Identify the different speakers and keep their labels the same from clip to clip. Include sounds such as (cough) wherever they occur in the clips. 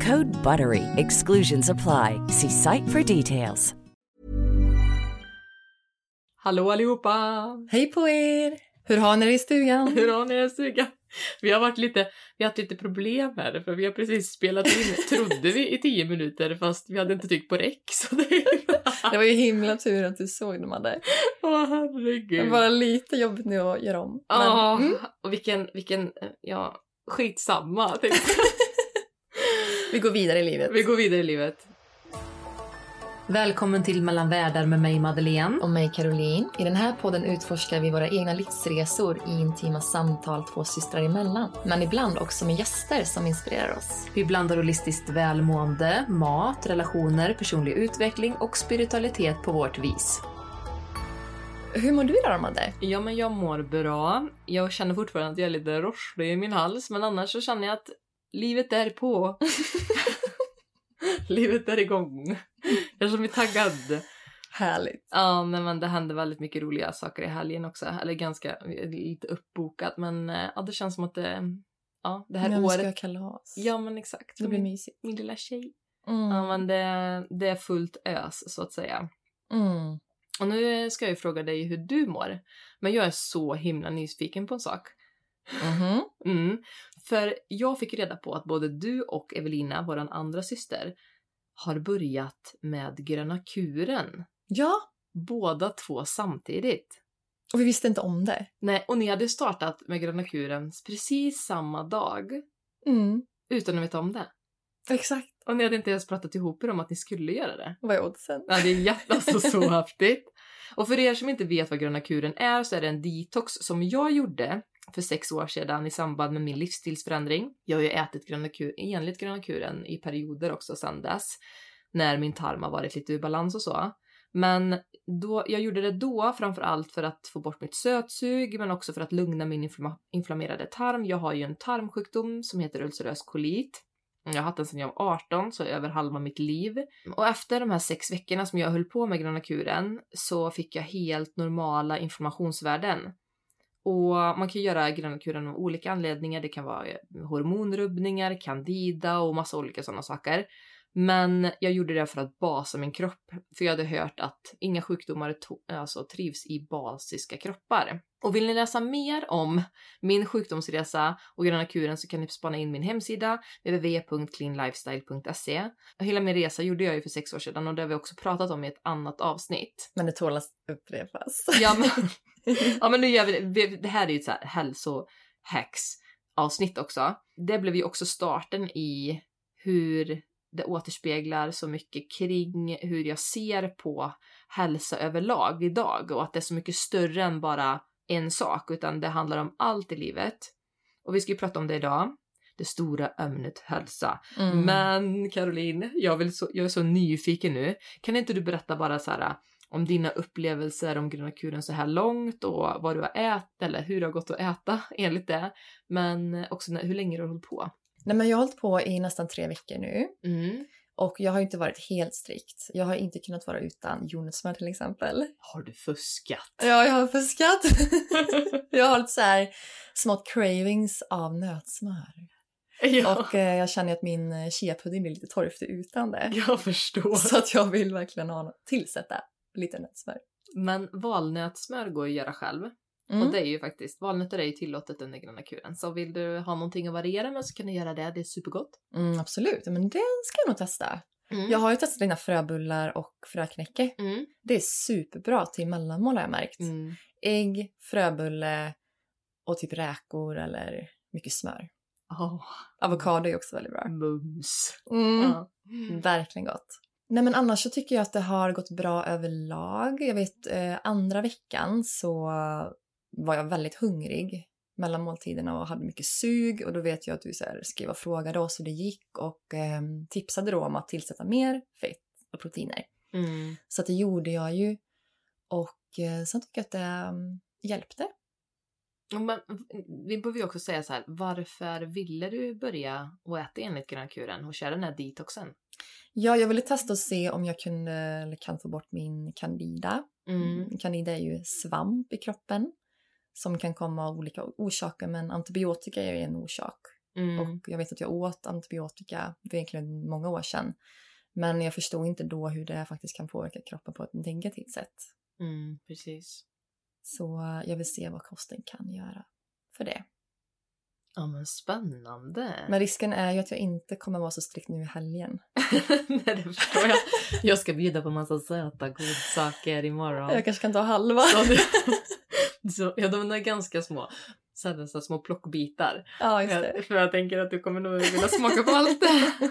Speaker 1: Code BUTTERY. Exclusions apply. See site for details.
Speaker 2: Hallå allihopa!
Speaker 3: Hej på er! Hur har ni det i stugan?
Speaker 2: Hur har ni det i stugan? Vi har varit lite, vi har haft lite problem här för vi har precis spelat in, trodde vi, i tio minuter fast vi hade inte tryckt på räck så det
Speaker 3: Det var ju himla tur att du såg dem där.
Speaker 2: Åh
Speaker 3: Det
Speaker 2: herregud.
Speaker 3: var bara lite jobbigt nu att göra om. Men,
Speaker 2: Ja,
Speaker 3: mm,
Speaker 2: och vilken, vilken, ja, skitsamma tänkte jag.
Speaker 3: Vi går vidare i livet.
Speaker 2: Vi går vidare i livet. Välkommen till Mellan världar med mig Madeleine.
Speaker 3: Och mig Caroline. I den här podden utforskar vi våra egna livsresor i intima samtal två systrar emellan. Men ibland också med gäster som inspirerar oss.
Speaker 2: Vi blandar holistiskt välmående, mat, relationer, personlig utveckling och spiritualitet på vårt vis.
Speaker 3: Hur mår du idag Amanda?
Speaker 2: Ja, men jag mår bra. Jag känner fortfarande att jag är lite rosslig i min hals, men annars så känner jag att livet är på. (laughs) livet är igång. Jag känner mig taggad.
Speaker 3: Härligt.
Speaker 2: Ja, nej, men det hände väldigt mycket roliga saker i helgen också. Eller ganska, lite uppbokat, men eh, ja, det känns som att det, ja, det här
Speaker 3: Men vi ska
Speaker 2: året...
Speaker 3: kalas.
Speaker 2: Ja, men exakt.
Speaker 3: Det blir
Speaker 2: min,
Speaker 3: mysigt.
Speaker 2: min lilla tjej.
Speaker 3: Mm.
Speaker 2: Ja, men det, det är fullt ös, så att säga.
Speaker 3: Mm.
Speaker 2: Och nu ska jag ju fråga dig hur du mår. Men jag är så himla nyfiken på en sak.
Speaker 3: Mhm.
Speaker 2: Mm. För jag fick reda på att både du och Evelina, vår andra syster, har börjat med Gröna kuren.
Speaker 3: Ja,
Speaker 2: Båda två samtidigt.
Speaker 3: och vi visste inte om det.
Speaker 2: Nej, och ni hade startat med Gröna kuren precis samma dag
Speaker 3: Mm.
Speaker 2: utan att veta om det.
Speaker 3: Exakt.
Speaker 2: Och ni hade inte ens pratat ihop er om att ni skulle göra det.
Speaker 3: Vad är oddsen?
Speaker 2: Ja, det är jätte, alltså så (laughs) häftigt. Och för er som inte vet vad Gröna kuren är så är det en detox som jag gjorde för sex år sedan i samband med min livsstilsförändring. Jag har ju ätit gröna kur, enligt Gröna kuren i perioder också sedan dess, när min tarm har varit lite ur balans och så. Men då, jag gjorde det då framför allt för att få bort mitt sötsug men också för att lugna min inflammerade tarm. Jag har ju en tarmsjukdom som heter ulcerös kolit. Jag har haft den sedan jag var 18, så över halva mitt liv. Och efter de här sex veckorna som jag höll på med gröna kuren så fick jag helt normala inflammationsvärden. Och man kan göra gröna av olika anledningar. Det kan vara hormonrubbningar, candida och massa olika sådana saker. Men jag gjorde det för att basa min kropp, för jag hade hört att inga sjukdomar alltså, trivs i basiska kroppar. Och vill ni läsa mer om min sjukdomsresa och gröna kuren så kan ni spana in min hemsida www.cleanlifestyle.se. Hela min resa gjorde jag ju för sex år sedan och det har vi också pratat om i ett annat avsnitt.
Speaker 3: Men det tål att upprepas.
Speaker 2: Ja men, (laughs) (laughs) ja, men nu gör vi det. Det här är ju ett så här hälsohacks avsnitt också. Det blev ju också starten i hur det återspeglar så mycket kring hur jag ser på hälsa överlag idag och att det är så mycket större än bara en sak utan det handlar om allt i livet. Och vi ska ju prata om det idag. Det stora ämnet hälsa.
Speaker 3: Mm.
Speaker 2: Men Caroline, jag, vill så, jag är så nyfiken nu. Kan inte du berätta bara så här om dina upplevelser om gröna kuren så här långt och vad du har ätit eller hur det har gått att äta (laughs) enligt det. Men också hur länge du har hållit på.
Speaker 3: Nej, men jag har hållit på i nästan tre veckor nu.
Speaker 2: Mm.
Speaker 3: Och jag har inte varit helt strikt. Jag har inte kunnat vara utan jordnötssmör till exempel.
Speaker 2: Har du fuskat?
Speaker 3: Ja, jag har fuskat. (laughs) jag har lite så här smått cravings av nötsmör. (laughs)
Speaker 2: Ja,
Speaker 3: Och eh, jag känner att min eh, chiapudding blir lite torftig utan det.
Speaker 2: jag förstår.
Speaker 3: Så att jag vill verkligen ha tillsätta lite nötsmör.
Speaker 2: Men valnötssmör går ju att göra själv.
Speaker 3: Mm.
Speaker 2: Och det är ju faktiskt, valnötter är ju tillåtet under gröna kuren. Så vill du ha någonting att variera med så kan du göra det, det är supergott.
Speaker 3: Mm, absolut, men det ska jag nog testa.
Speaker 2: Mm.
Speaker 3: Jag har ju testat dina fröbullar och fröknäcke.
Speaker 2: Mm.
Speaker 3: Det är superbra till mellanmål har jag märkt.
Speaker 2: Mm.
Speaker 3: Ägg, fröbulle och typ räkor eller mycket smör.
Speaker 2: Åh,
Speaker 3: Avokado är också väldigt bra.
Speaker 2: mums.
Speaker 3: Mm.
Speaker 2: Ja.
Speaker 3: Verkligen gott. Nej men annars så tycker jag att det har gått bra överlag. Jag vet eh, andra veckan så var jag väldigt hungrig mellan måltiderna och hade mycket sug och då vet jag att du så här, skrev och frågade oss hur det gick och eh, tipsade då om att tillsätta mer fett och proteiner.
Speaker 2: Mm.
Speaker 3: Så det gjorde jag ju och eh, sen tycker jag att det um, hjälpte.
Speaker 2: Men vi behöver ju också säga så här, varför ville du börja och äta enligt gröna kuren och köra den här detoxen?
Speaker 3: Ja, jag ville testa och se om jag kunde eller kan få bort min candida.
Speaker 2: Mm.
Speaker 3: Candida är ju svamp i kroppen som kan komma av olika orsaker men antibiotika är ju en orsak.
Speaker 2: Mm.
Speaker 3: Och jag vet att jag åt antibiotika för egentligen många år sedan. Men jag förstod inte då hur det faktiskt kan påverka kroppen på ett negativt sätt.
Speaker 2: Mm, precis.
Speaker 3: Så jag vill se vad kosten kan göra för det.
Speaker 2: Ja men spännande.
Speaker 3: Men risken är ju att jag inte kommer vara så strikt nu i helgen. (laughs)
Speaker 2: Nej det förstår jag. Jag ska bjuda på massa söta godsaker imorgon.
Speaker 3: Jag kanske kan ta halva.
Speaker 2: Så (laughs) ja de är ganska små. Så så små plockbitar.
Speaker 3: Ja, just det.
Speaker 2: Jag, för jag tänker att du kommer nog vilja smaka på allt det.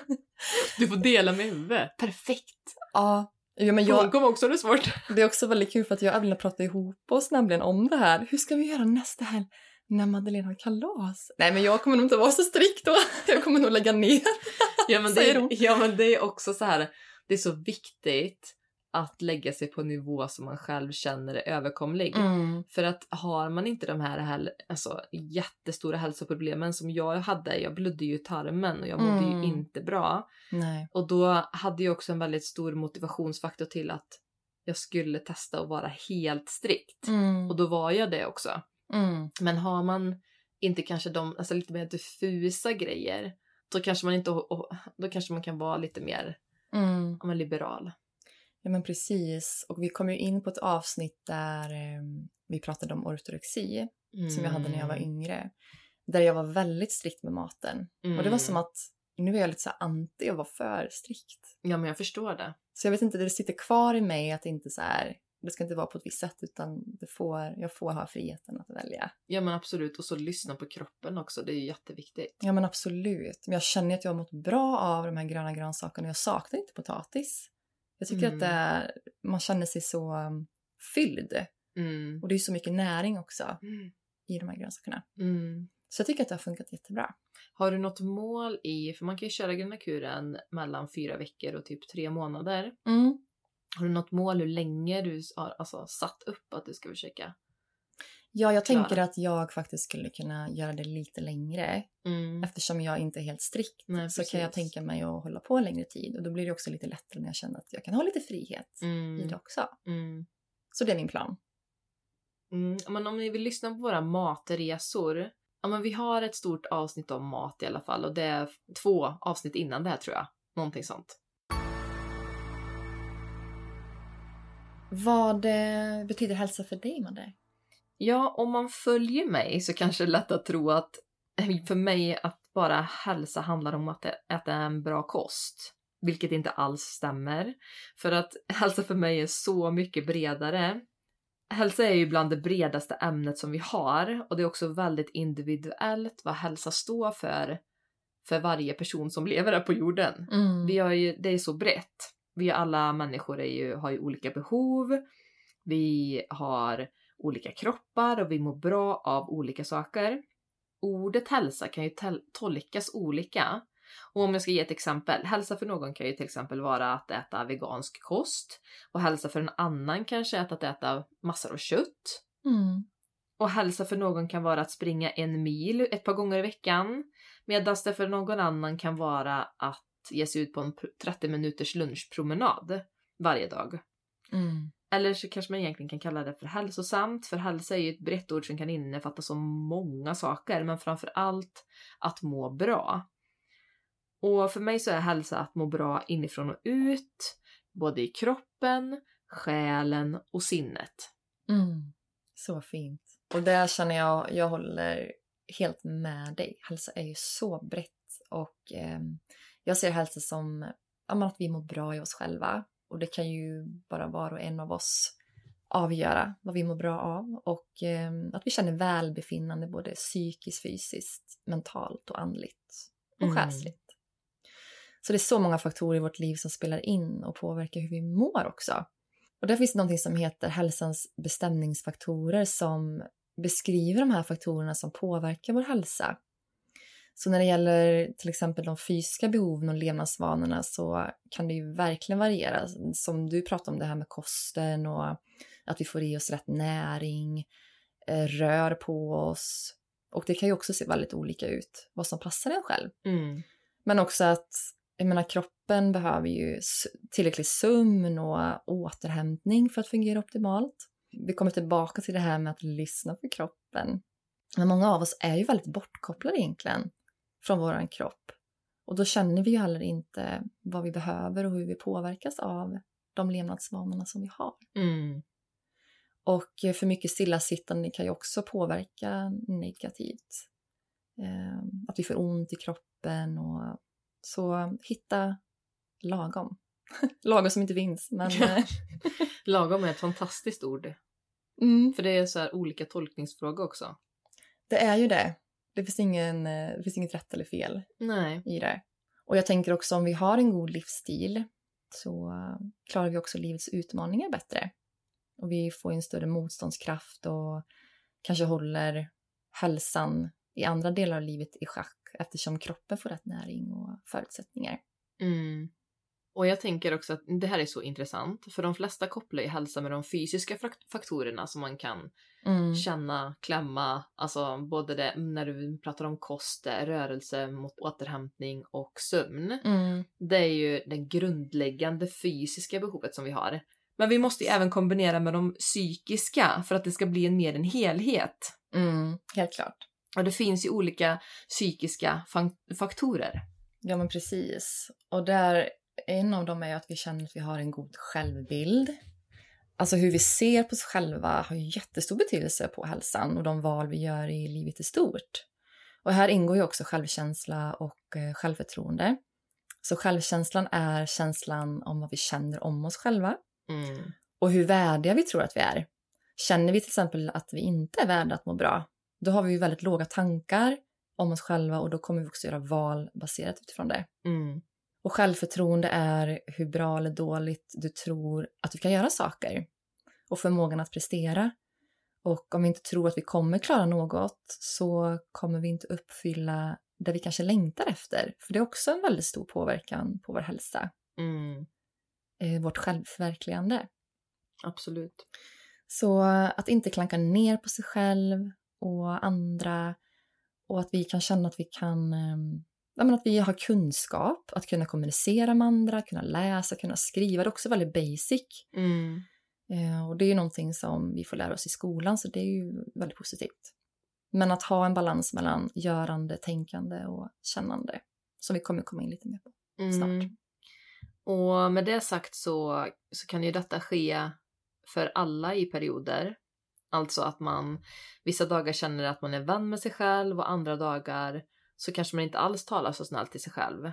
Speaker 2: Du får dela med huvudet. Perfekt.
Speaker 3: Ja, ja men
Speaker 2: Jag
Speaker 3: jag,
Speaker 2: kommer också ha det svårt. (laughs)
Speaker 3: det är också väldigt kul för att jag och Evelina pratade ihop oss nämligen om det här. Hur ska vi göra nästa helg när Madeleine har kalas? Nej, men jag kommer nog inte vara så strikt då. (laughs) Jag kommer nog lägga ner.
Speaker 2: Ja men, (laughs) det är,
Speaker 3: hon.
Speaker 2: ja men det är också så här. Det är så viktigt att lägga sig på en nivå som man själv känner är överkomlig.
Speaker 3: Mm.
Speaker 2: För att har man inte de här alltså, jättestora hälsoproblemen som jag hade, jag blödde ju tarmen och jag mådde
Speaker 3: Mm.
Speaker 2: ju inte bra.
Speaker 3: Nej.
Speaker 2: Och då hade jag också en väldigt stor motivationsfaktor till att jag skulle testa att vara helt strikt.
Speaker 3: Mm.
Speaker 2: Och då var jag det också.
Speaker 3: Mm.
Speaker 2: Men har man inte kanske de alltså lite mer diffusa grejer, då kanske man inte då kanske man kan vara lite mer
Speaker 3: Mm.
Speaker 2: liberal.
Speaker 3: Ja, men precis. Och vi kom ju in på ett avsnitt där eh, vi pratade om ortorexi som jag hade när jag var
Speaker 2: Mm.
Speaker 3: yngre. Där jag var väldigt strikt med maten. Och det var som
Speaker 2: Mm.
Speaker 3: att nu är jag lite så anti att vara för strikt.
Speaker 2: Ja, men jag förstår det.
Speaker 3: Så jag vet inte, det sitter kvar i mig att inte så här, det ska inte vara på ett visst sätt utan det får, jag får ha friheten att välja.
Speaker 2: Ja, men absolut. Och så lyssna på kroppen också. Det är ju jätteviktigt.
Speaker 3: Ja men absolut. Men jag känner att jag har mått bra av de här gröna grönsakerna. Jag saknar inte potatis. Jag tycker
Speaker 2: Mm.
Speaker 3: att det är, man känner sig så um, fylld.
Speaker 2: Mm.
Speaker 3: Och det är så mycket näring också
Speaker 2: Mm.
Speaker 3: i de här grönsakerna.
Speaker 2: Mm.
Speaker 3: Så jag tycker att det har funkat jättebra.
Speaker 2: Har du något mål i, för man kan ju köra gröna kuren mellan fyra veckor och typ tre månader.
Speaker 3: Mm.
Speaker 2: Har du något mål hur länge du har alltså, satt upp att du ska försöka?
Speaker 3: Ja, jag
Speaker 2: Klara.
Speaker 3: tänker att jag faktiskt skulle kunna göra det lite längre.
Speaker 2: Mm.
Speaker 3: Eftersom jag inte är helt strikt
Speaker 2: Nej,
Speaker 3: så kan jag tänka mig att hålla på längre tid. Och då blir det också lite lättare när jag känner att jag kan ha lite frihet i
Speaker 2: Mm.
Speaker 3: det också.
Speaker 2: Mm.
Speaker 3: Så det är min plan.
Speaker 2: Mm. Men om ni vill lyssna på våra matresor. Ja, men vi har ett stort avsnitt om mat i alla fall och det är två avsnitt innan det här tror jag. Någonting sånt.
Speaker 3: Vad eh, betyder hälsa för dig, Madde?
Speaker 2: Ja, om man följer mig så kanske det är lätt att tro att för mig att bara hälsa handlar om att äta en bra kost. Vilket inte alls stämmer. För att hälsa för mig är så mycket bredare. Hälsa är ju bland det bredaste ämnet som vi har och det är också väldigt individuellt vad hälsa står för för varje person som lever här på jorden.
Speaker 3: Mm.
Speaker 2: Vi har ju, det är så brett. Vi alla människor ju, har ju olika behov. Vi har olika kroppar och vi mår bra av olika saker. Ordet hälsa kan ju tolkas olika. Och om jag ska ge ett exempel, hälsa för någon kan ju till exempel vara att äta vegansk kost och hälsa för en annan kanske är att äta massor av kött.
Speaker 3: Mm.
Speaker 2: Och hälsa för någon kan vara att springa en mil ett par gånger i veckan. Medan det för någon annan kan vara att ge sig ut på en 30 minuters lunchpromenad varje dag.
Speaker 3: Mm.
Speaker 2: Eller så kanske man egentligen kan kalla det för hälsosamt, för hälsa är ju ett brett ord som kan innefatta så många saker, men framför allt att må bra. Och för mig så är hälsa att må bra inifrån och ut, både i kroppen, själen och sinnet.
Speaker 3: Mm. Så fint. Och där känner jag, jag håller helt med dig. Hälsa är ju så brett och eh, jag ser hälsa som ja, att vi mår bra i oss själva. Och det kan ju bara var och en av oss avgöra vad vi mår bra av och eh, att vi känner välbefinnande både psykiskt, fysiskt, mentalt och andligt och
Speaker 2: Mm.
Speaker 3: själsligt. Så det är så många faktorer i vårt liv som spelar in och påverkar hur vi mår också. Och där finns det någonting som heter hälsans bestämningsfaktorer som beskriver de här faktorerna som påverkar vår hälsa. Så när det gäller till exempel de fysiska behoven och levnadsvanorna så kan det ju verkligen variera. Som du pratade om det här med kosten och att vi får i oss rätt näring, eh, rör på oss. Och det kan ju också se väldigt olika ut, vad som passar en själv.
Speaker 2: Mm.
Speaker 3: Men också att jag menar, kroppen behöver ju tillräcklig sömn och återhämtning för att fungera optimalt. Vi kommer tillbaka till det här med att lyssna på kroppen. Men många av oss är ju väldigt bortkopplade egentligen från vår kropp. Och då känner vi ju heller inte vad vi behöver och hur vi påverkas av de levnadsvanorna som vi har.
Speaker 2: Mm.
Speaker 3: Och eh, för mycket stillasittande kan ju också påverka negativt. Eh, att vi får ont i kroppen och så hitta lagom. (laughs) lagom som inte finns, men... eh, (laughs)
Speaker 2: Lagom är ett fantastiskt ord.
Speaker 3: mm,
Speaker 2: För det är så här olika tolkningsfråga också.
Speaker 3: det är ju det. Det finns, ingen, eh, det finns inget rätt eller fel
Speaker 2: Nej.
Speaker 3: i det. Och jag tänker också om vi har en god livsstil så klarar vi också livets utmaningar bättre. Och vi får en större motståndskraft och kanske håller hälsan i andra delar av livet i schack eftersom kroppen får rätt näring och förutsättningar.
Speaker 2: Mm. Och jag tänker också att det här är så intressant, för de flesta kopplar ju hälsa med de fysiska fak- faktorerna som man kan
Speaker 3: Mm.
Speaker 2: känna, klämma, alltså både det när du pratar om kost, är rörelse mot återhämtning och sömn.
Speaker 3: Mm.
Speaker 2: Det är ju det grundläggande fysiska behovet som vi har. Men vi måste ju även kombinera med de psykiska för att det ska bli en mer en helhet.
Speaker 3: Mm. Helt klart.
Speaker 2: Och det finns ju olika psykiska faktorer.
Speaker 3: Ja, men precis. Och där, en av dem är att vi känner att vi har en god självbild. Alltså hur vi ser på oss själva har jättestor betydelse på hälsan och de val vi gör i livet i stort. Och här ingår ju också självkänsla och eh, självförtroende. Så självkänslan är känslan om vad vi känner om oss själva
Speaker 2: Mm.
Speaker 3: och hur värdiga vi tror att vi är. Känner vi till exempel att vi inte är värda att må bra, då har vi ju väldigt låga tankar om oss själva och då kommer vi också göra val baserat utifrån det.
Speaker 2: Mm.
Speaker 3: Och självförtroende är hur bra eller dåligt du tror att du kan göra saker. Och förmågan att prestera. Och om vi inte tror att vi kommer klara något så kommer vi inte uppfylla det vi kanske längtar efter. För det är också en väldigt stor påverkan på vår hälsa.
Speaker 2: Mm.
Speaker 3: Eh, vårt självförverkligande.
Speaker 2: Absolut.
Speaker 3: Så att inte klanka ner på sig själv och andra och att vi kan känna att vi kan ehm, men att vi har kunskap, att kunna kommunicera med andra, kunna läsa, kunna skriva. Det är också väldigt basic.
Speaker 2: Mm.
Speaker 3: Eh, och det är ju någonting som vi får lära oss i skolan, så det är ju väldigt positivt. Men att ha en balans mellan görande, tänkande och kännande, som vi kommer komma in lite mer på snart.
Speaker 2: Mm. Och med det sagt så, så kan ju detta ske för alla i perioder. Alltså att man vissa dagar känner att man är vän med sig själv och andra dagar så kanske man inte alls talar så snällt till sig själv.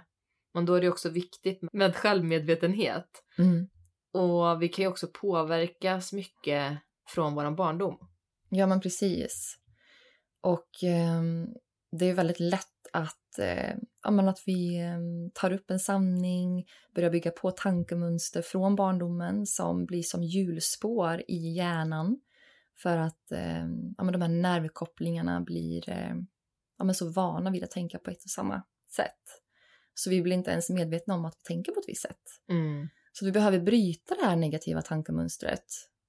Speaker 2: Men då är det också viktigt med självmedvetenhet.
Speaker 3: Mm.
Speaker 2: Och vi kan ju också påverkas mycket från våran barndom.
Speaker 3: Ja, men precis. Och ehm, det är väldigt lätt att, eh, ja, att vi ehm, tar upp en sanning, börjar bygga på tankemönster från barndomen som blir som hjulspår i hjärnan för att ehm, ja, de här nervkopplingarna blir eh, ja, men så vana vid att tänka på ett och samma sätt. Så vi blir inte ens medvetna om att vi tänker på ett visst sätt.
Speaker 2: Mm.
Speaker 3: Så vi behöver bryta det här negativa tankemönstret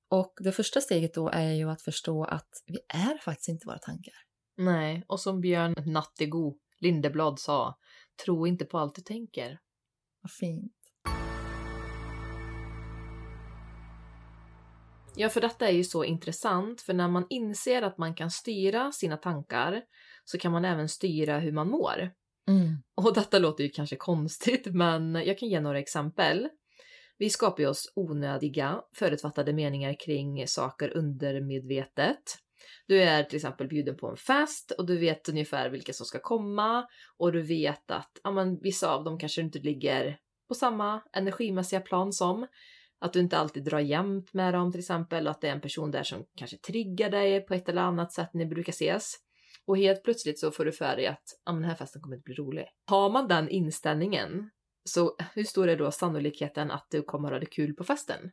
Speaker 3: Och det första steget då är ju att förstå att vi är faktiskt inte våra tankar.
Speaker 2: Nej, och som Björn Nattigo Lindeblad sa, tro inte på allt du tänker.
Speaker 3: Vad fint.
Speaker 2: Ja, för detta är ju så intressant, för när man inser att man kan styra sina tankar så kan man även styra hur man mår.
Speaker 3: Mm.
Speaker 2: Och detta låter ju kanske konstigt, men jag kan ge några exempel. Vi skapar ju oss onödiga förutfattade meningar kring saker undermedvetet. Du är till exempel bjuden på en fest och du vet ungefär vilka som ska komma och du vet att ja, men, vissa av dem kanske inte ligger på samma energimässiga plan som. Att du inte alltid drar jämnt med dem till exempel, att det är en person där som kanske triggar dig på ett eller annat sätt när ni brukar ses. Och helt plötsligt så får du för dig att ja, men den här festen kommer inte bli rolig. Har man den inställningen, så hur stor är då sannolikheten att du kommer att ha det kul på festen?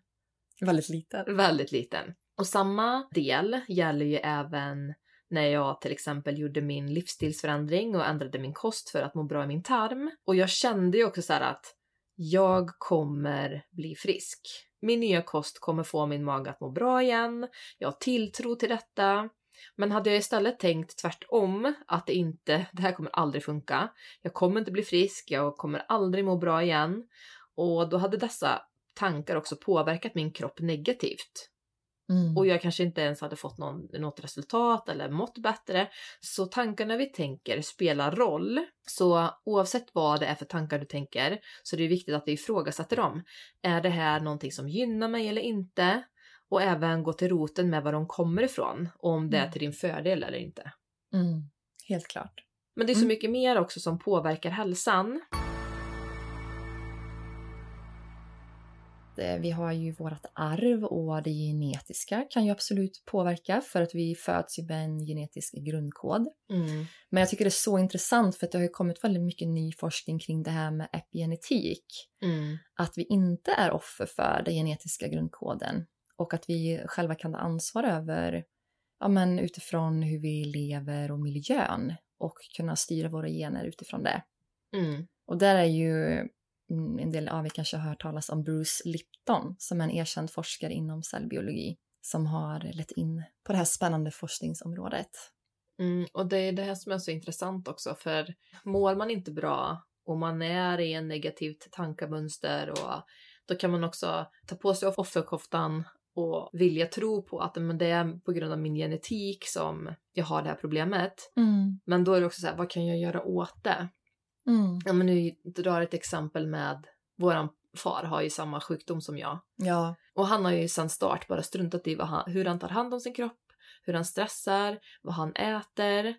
Speaker 3: Väldigt liten.
Speaker 2: Väldigt liten. Och samma del gäller ju även när jag till exempel gjorde min livsstilsförändring och ändrade min kost för att må bra i min tarm. Och jag kände ju också så att jag kommer bli frisk. Min nya kost kommer få min mage att må bra igen. Jag har tilltro till detta. Men hade jag istället tänkt tvärtom, att det inte, det här kommer aldrig funka. Jag kommer inte bli frisk, jag kommer aldrig må bra igen. Och då hade dessa tankar också påverkat min kropp negativt.
Speaker 3: Mm.
Speaker 2: Och jag kanske inte ens hade fått någon, något resultat eller mått bättre. Så tankarna vi tänker spelar roll. Så oavsett vad det är för tankar du tänker så är det viktigt att vi ifrågasätter dem. Är det här någonting som gynnar mig eller inte? Och även gå till roten med var de kommer ifrån och om det är
Speaker 3: Mm.
Speaker 2: till din fördel eller inte.
Speaker 3: Mm. Helt klart.
Speaker 2: Men det är så
Speaker 3: Mm.
Speaker 2: mycket mer också som påverkar hälsan.
Speaker 3: Vi har ju vårt arv och det genetiska kan ju absolut påverka för att vi föds ju med en genetisk grundkod.
Speaker 2: Mm.
Speaker 3: Men jag tycker det är så intressant för att det har kommit väldigt mycket ny forskning kring det här med epigenetik.
Speaker 2: Mm.
Speaker 3: Att vi inte är offer för den genetiska grundkoden och att vi själva kan ta ansvar över, ja men utifrån hur vi lever och miljön och kunna styra våra gener utifrån det.
Speaker 2: Mm.
Speaker 3: Och där är ju mm, en del av er kanske har hört talas om Bruce Lipton som är en erkänd forskare inom cellbiologi som har lett in på det här spännande forskningsområdet.
Speaker 2: Mm, och det är det här som är så intressant också, för mår man inte bra och man är i en negativt tankemönster och då kan man också ta på sig offerkoftan och vilja tro på att men det är på grund av min genetik som jag har det här problemet. Men då är det också så här, vad kan jag göra åt det?
Speaker 3: Mm.
Speaker 2: Ja, men nu drar ett exempel med våran far har ju samma sjukdom som jag.
Speaker 3: Ja.
Speaker 2: Och han har ju sedan start bara struntat i vad han, hur han tar hand om sin kropp, hur han stressar, vad han äter.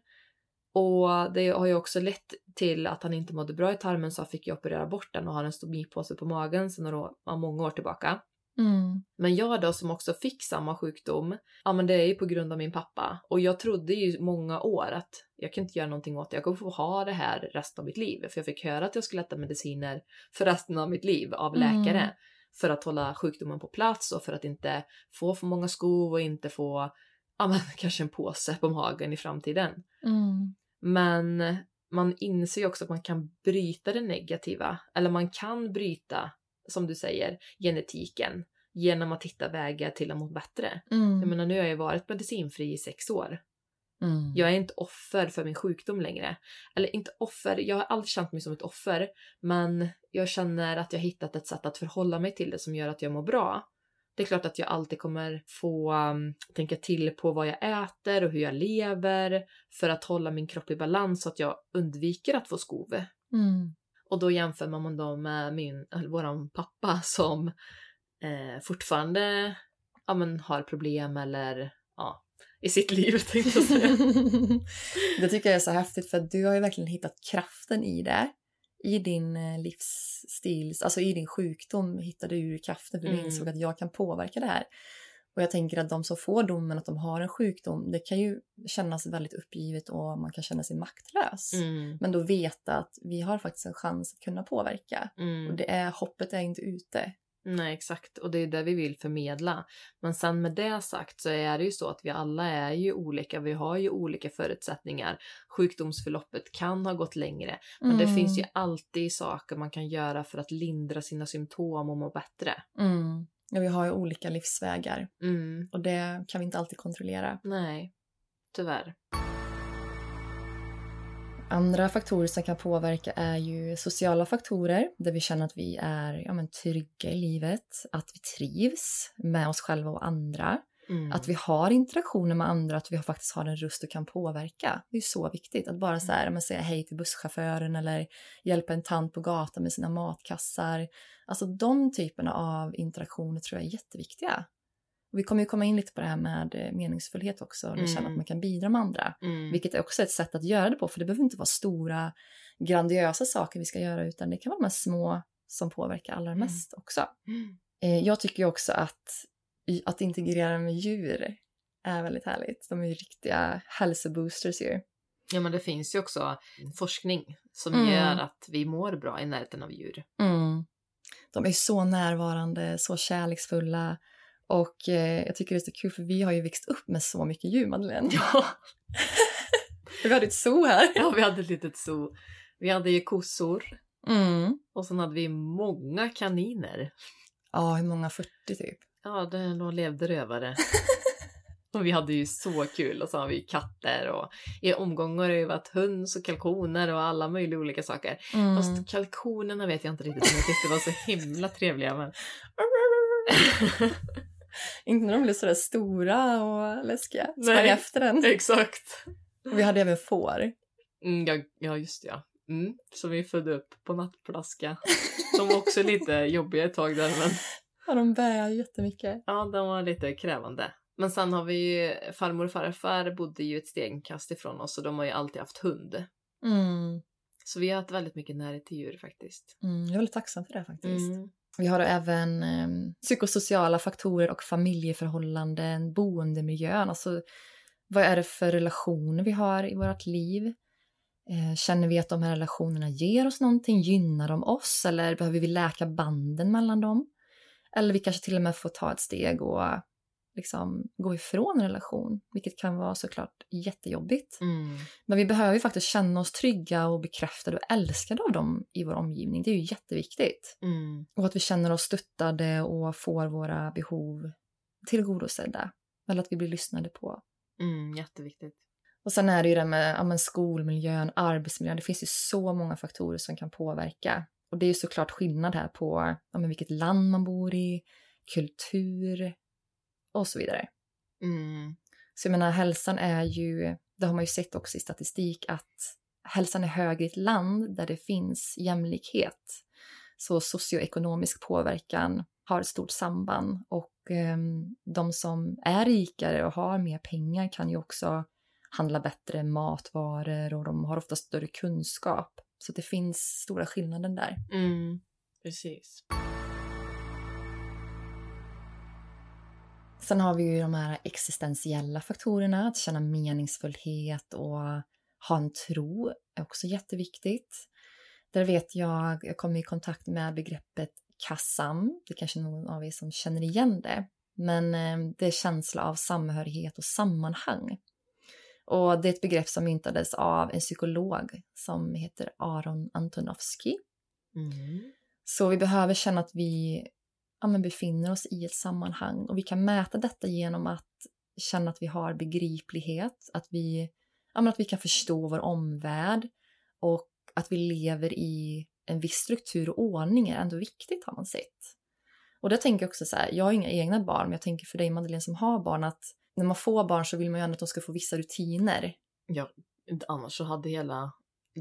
Speaker 2: Och det har ju också lett till att han inte mådde bra i tarmen så han fick ju operera bort den och har en stomipåse på magen sedan några, många år tillbaka.
Speaker 3: Mm.
Speaker 2: Men jag då som också fick samma sjukdom, ja men det är ju på grund av min pappa. Och jag trodde ju många år att jag kan inte göra någonting åt det, jag kommer få ha det här resten av mitt liv. För jag fick höra att jag skulle äta mediciner för resten av mitt liv av läkare.
Speaker 3: Mm.
Speaker 2: För att hålla sjukdomen på plats och för att inte få för många skov och inte få, ja men (laughs) kanske en påse på magen i framtiden.
Speaker 3: Mm.
Speaker 2: Men man inser ju också att man kan bryta det negativa, eller man kan bryta, som du säger, genetiken genom att hitta vägar till att må bättre.
Speaker 3: Mm.
Speaker 2: Jag menar, nu har jag ju varit medicinfri i sex år.
Speaker 3: Mm.
Speaker 2: Jag är inte offer för min sjukdom längre. Eller inte offer, jag har aldrig känt mig som ett offer, men jag känner att jag hittat ett sätt att förhålla mig till det som gör att jag mår bra. Det är klart att jag alltid kommer få um, tänka till på vad jag äter och hur jag lever för att hålla min kropp i balans så att jag undviker att få skov.
Speaker 3: Mm.
Speaker 2: Och då jämför man då med min, våran pappa som eh, fortfarande ja, men, har problem eller ja, i sitt liv (laughs) tänkte jag säga. (laughs)
Speaker 3: det tycker jag är så häftigt för du har ju verkligen hittat kraften i det. I din eh, livsstil, alltså i din sjukdom hittade du kraften för du
Speaker 2: Mm.
Speaker 3: insåg att jag kan påverka det här. Och jag tänker att de som får domen att de har en sjukdom, det kan ju kännas väldigt uppgivet och man kan känna sig maktlös.
Speaker 2: Mm,
Speaker 3: Men då veta att vi har faktiskt en chans att kunna påverka.
Speaker 2: mm.
Speaker 3: Och det är, hoppet är inte ute.
Speaker 2: Nej, exakt. Och det är det vi vill förmedla. Men sen med det sagt så är det ju så att vi alla är ju olika. Vi har ju olika förutsättningar. Sjukdomsförloppet kan ha gått längre. Men det
Speaker 3: Mm.
Speaker 2: finns ju alltid saker man kan göra för att lindra sina symptom och må bättre.
Speaker 3: Mm. Ja, vi har ju olika livsvägar
Speaker 2: Mm.
Speaker 3: och det kan vi inte alltid kontrollera.
Speaker 2: Nej, tyvärr.
Speaker 3: Andra faktorer som kan påverka är ju sociala faktorer där vi känner att vi är ja, men, trygga i livet, att vi trivs med oss själva och andra,
Speaker 2: Mm.
Speaker 3: att vi har interaktioner med andra, att vi faktiskt har en röst och kan påverka. Det är så viktigt att bara så här, men, säga hej till busschauffören eller hjälpa en tant på gatan med sina matkassar. Alltså de typerna av interaktioner tror jag är jätteviktiga. Och vi kommer ju komma in lite på det här med eh, meningsfullhet också, och känna
Speaker 2: Mm.
Speaker 3: att man kan bidra med andra.
Speaker 2: Mm.
Speaker 3: Vilket är också ett sätt att göra det på, för det behöver inte vara stora, grandiösa saker vi ska göra, utan det kan vara de här små som påverkar allra
Speaker 2: Mm.
Speaker 3: mest också.
Speaker 2: Mm.
Speaker 3: Eh, jag tycker också att, att integrera med djur är väldigt härligt. De är ju riktiga hälsoboosters ju.
Speaker 2: Ja, men det finns ju också forskning som
Speaker 3: Mm.
Speaker 2: gör att vi mår bra i närheten av djur.
Speaker 3: De är så närvarande, så kärleksfulla. Och eh, jag tycker det är så kul för vi har ju växt upp med så mycket djur, Madeleine.
Speaker 2: Ja. (laughs)
Speaker 3: vi hade ett zoo här.
Speaker 2: ja, vi hade ett litet zoo. Vi hade ju kossor
Speaker 3: Mm.
Speaker 2: och sen hade vi många kaniner.
Speaker 3: Ja, hur många? 40 typ.
Speaker 2: Ja, det, de levde rövare. (laughs) och vi hade ju så kul och så har vi katter och i omgångar har det ju varit höns och kalkoner och alla möjliga olika saker.
Speaker 3: Mm.
Speaker 2: Fast kalkonerna vet jag inte riktigt om jag tyckte var så himla trevliga men... (laughs)
Speaker 3: Inte när de blir sådär stora och läskiga. Sprang efter den.
Speaker 2: Exakt.
Speaker 3: Och vi hade även får.
Speaker 2: Mm, ja, ja, just det, ja. Mm, som vi födde upp på nattflaska. De var också lite (laughs) jobbiga ett tag där men
Speaker 3: Ja, de bär jättemycket.
Speaker 2: ja, de var lite krävande. Men sen har vi ju, farmor och farfar bodde ju ett stenkast ifrån oss och de har ju alltid haft hund.
Speaker 3: Mm.
Speaker 2: Så vi har haft väldigt mycket närhet till djur faktiskt.
Speaker 3: Mm, jag är väldigt tacksam för det faktiskt.
Speaker 2: Mm.
Speaker 3: Vi har även eh, psykosociala faktorer och familjeförhållanden, boendemiljön. Alltså, vad är det för relationer vi har i vårt liv? Eh, känner vi att de här relationerna ger oss någonting? Gynnar de oss? Eller behöver vi läka banden mellan dem? Eller vi kanske till och med får ta ett steg och liksom gå ifrån en relation, vilket kan vara såklart jättejobbigt.
Speaker 2: Mm.
Speaker 3: Men vi behöver ju faktiskt känna oss trygga och bekräftade och älskade av dem i vår omgivning. Det är ju jätteviktigt.
Speaker 2: Mm.
Speaker 3: Och att vi känner oss stöttade och får våra behov tillgodosedda. Eller att vi blir lyssnade på.
Speaker 2: Mm, jätteviktigt.
Speaker 3: Och sen är det ju det med ja, men skolmiljön, arbetsmiljön. Det finns ju så många faktorer som kan påverka. Och det är ju såklart skillnad här på ja, men vilket land man bor i, kultur och så vidare.
Speaker 2: Mm.
Speaker 3: Så jag menar, hälsan är ju, det har man ju sett också i statistik, att hälsan är högre i ett land där det finns jämlikhet. Så socioekonomisk påverkan har ett stort samband och eh, de som är rikare och har mer pengar kan ju också handla bättre matvaror och de har ofta större kunskap. Så det finns stora skillnader där.
Speaker 2: Mm. Precis.
Speaker 3: Sen har vi ju de här existentiella faktorerna, att känna meningsfullhet och ha en tro är också jätteviktigt. Där vet jag, jag kom i kontakt med begreppet kassam, det är kanske någon av er som känner igen det, men eh, det är känsla av samhörighet och sammanhang. Och det är ett begrepp som myntades av en psykolog som heter Aron Antonovsky.
Speaker 2: Mm.
Speaker 3: Så vi behöver känna att vi ja, men befinner oss i ett sammanhang och vi kan mäta detta genom att känna att vi har begriplighet, att vi, ja, men att vi kan förstå vår omvärld och att vi lever i en viss struktur och ordning är ändå viktigt har man sett. Och det tänker jag också så här, jag har inga egna barn, men jag tänker för dig Madeleine som har barn att när man får barn så vill man ju ändå att de ska få vissa rutiner.
Speaker 2: Ja, annars så hade hela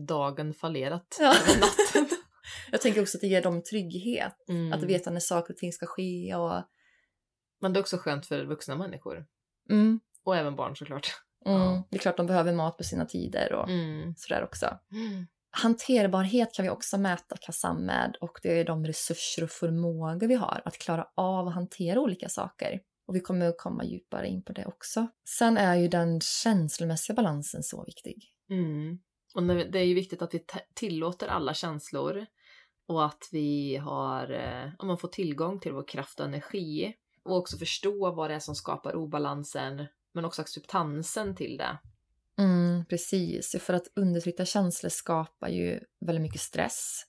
Speaker 2: dagen fallerat
Speaker 3: Ja.
Speaker 2: natten. (laughs)
Speaker 3: Jag tänker också att det ger dem trygghet,
Speaker 2: Mm.
Speaker 3: att veta när saker och ting ska ske och
Speaker 2: Men det är också skönt för vuxna människor.
Speaker 3: mm,
Speaker 2: Och även barn såklart.
Speaker 3: Mm,
Speaker 2: Ja.
Speaker 3: Det är klart de behöver mat på sina tider och
Speaker 2: Mm.
Speaker 3: sådär också.
Speaker 2: Mm.
Speaker 3: Hanterbarhet kan vi också mäta Kassam med och det är de resurser och förmågor vi har att klara av att hantera olika saker. Och vi kommer att komma djupare in på det också. Sen är ju den känslomässiga balansen så viktig.
Speaker 2: Mm. Och det är ju viktigt att vi tillåter alla känslor och att vi har, eh, om man får tillgång till vår kraft och energi och också förstå vad det är som skapar obalansen men också acceptansen till det.
Speaker 3: Mm, precis, för att undertryckta känslor skapar ju väldigt mycket stress.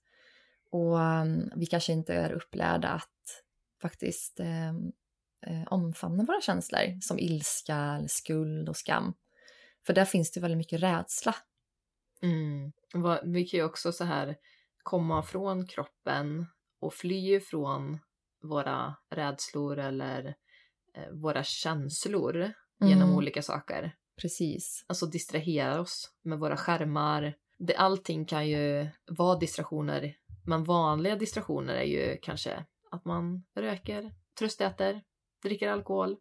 Speaker 3: Och um, vi kanske inte är upplärda att faktiskt eh, omfamna våra känslor som ilska, skuld och skam. För där finns det väldigt mycket rädsla.
Speaker 2: Mm. Vi kan ju också så här komma från kroppen och fly från våra rädslor eller eh, våra känslor genom
Speaker 3: Mm.
Speaker 2: olika saker.
Speaker 3: Precis.
Speaker 2: Alltså distrahera oss med våra skärmar. Det, allting kan ju vara distraktioner, men vanliga distraktioner är ju kanske att man röker, tröstäter, dricker alkohol,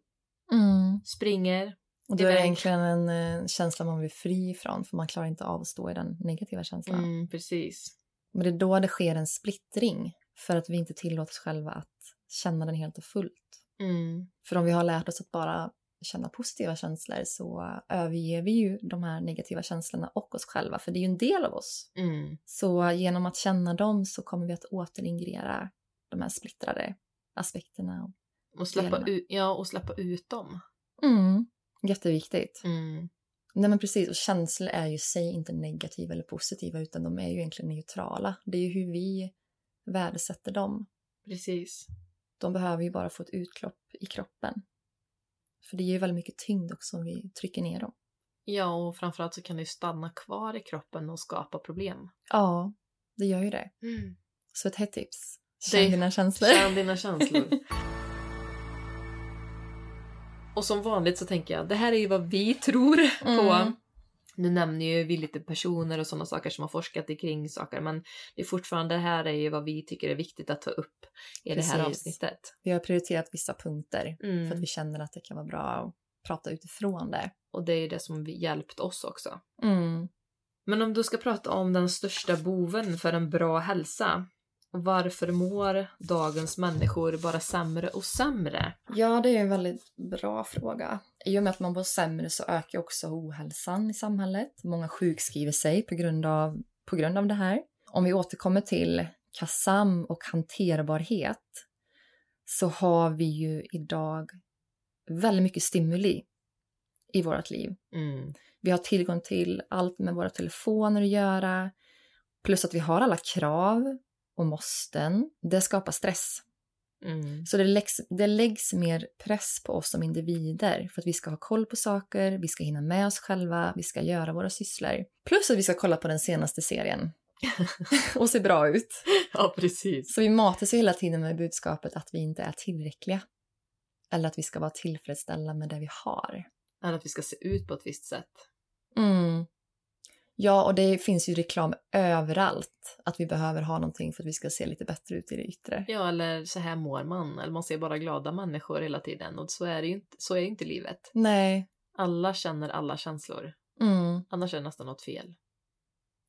Speaker 3: Mm.
Speaker 2: springer.
Speaker 3: Och är det
Speaker 2: Iväg.
Speaker 3: egentligen en eh, känsla man vill fri ifrån för man klarar inte av att stå i den negativa känslan.
Speaker 2: Mm, precis.
Speaker 3: Men det är då det sker en splittring för att vi inte tillåter oss själva att känna den helt och fullt.
Speaker 2: Mm,
Speaker 3: För om vi har lärt oss att bara känna positiva känslor så överger vi ju de här negativa känslorna och oss själva för det är ju en del av oss.
Speaker 2: mm,
Speaker 3: Så genom att känna dem så kommer vi att återintegrera de här splittrade aspekterna.
Speaker 2: och, släppa
Speaker 3: Delarna.
Speaker 2: ut, ja, och släppa ut dem.
Speaker 3: Mm. Jätteviktigt.
Speaker 2: Mm,
Speaker 3: Nej men precis, och känslor är ju sig inte negativa eller positiva utan de är ju egentligen neutrala. Det är ju hur vi värdesätter dem.
Speaker 2: precis.
Speaker 3: De behöver ju bara få ett utlopp i kroppen. För det ger ju väldigt mycket tyngd också om vi trycker ner dem.
Speaker 2: Ja, och framförallt så kan det ju stanna kvar i kroppen och skapa problem.
Speaker 3: Ja, det gör ju det.
Speaker 2: Mm.
Speaker 3: Så ett hett tips.
Speaker 2: Det-
Speaker 3: Känn dina känslor.
Speaker 2: Känn dina känslor. (laughs) och som vanligt så tänker jag, det här är ju vad vi tror på.
Speaker 3: Mm.
Speaker 2: Nu nämner ju vi lite personer och sådana saker som har forskat kring saker, men det är fortfarande det här är ju vad vi tycker är viktigt att ta upp i det här
Speaker 3: Precis.
Speaker 2: avsnittet.
Speaker 3: Vi har prioriterat vissa punkter
Speaker 2: Mm.
Speaker 3: för att vi känner att det kan vara bra att prata utifrån det.
Speaker 2: Och det är ju det som hjälpt oss också.
Speaker 3: Mm.
Speaker 2: Men om du ska prata om den största boven för en bra hälsa, varför mår dagens människor bara sämre och sämre?
Speaker 3: Ja, det är en väldigt bra fråga. I och med att man mår sämre så ökar också ohälsan i samhället. Många sjukskriver sig på grund av, på grund av det här. Om vi återkommer till KASAM och hanterbarhet så har vi ju idag väldigt mycket stimuli i vårt liv.
Speaker 2: Mm.
Speaker 3: Vi har tillgång till allt med våra telefoner att göra. Plus att vi har alla krav och måsten. Det skapar stress.
Speaker 2: Mm.
Speaker 3: Så det läggs, det läggs mer press på oss som individer för att vi ska ha koll på saker, vi ska hinna med oss själva, vi ska göra våra sysslor. Plus att vi ska kolla på den senaste serien (laughs) och se bra ut.
Speaker 2: Ja, precis.
Speaker 3: Så vi matas ju hela tiden med budskapet att vi inte är tillräckliga. Eller att vi ska vara tillfredsställda med det vi har.
Speaker 2: Eller att vi ska se ut på ett visst sätt.
Speaker 3: Mm. Ja, och det finns ju reklam överallt. Att vi behöver ha någonting för att vi ska se lite bättre ut i det yttre.
Speaker 2: Ja, eller så här mår man. Eller man ser bara glada människor hela tiden. Och så är det ju inte, så är ju inte livet.
Speaker 3: Nej.
Speaker 2: Alla känner alla känslor.
Speaker 3: Mm.
Speaker 2: Annars är det nästan något fel.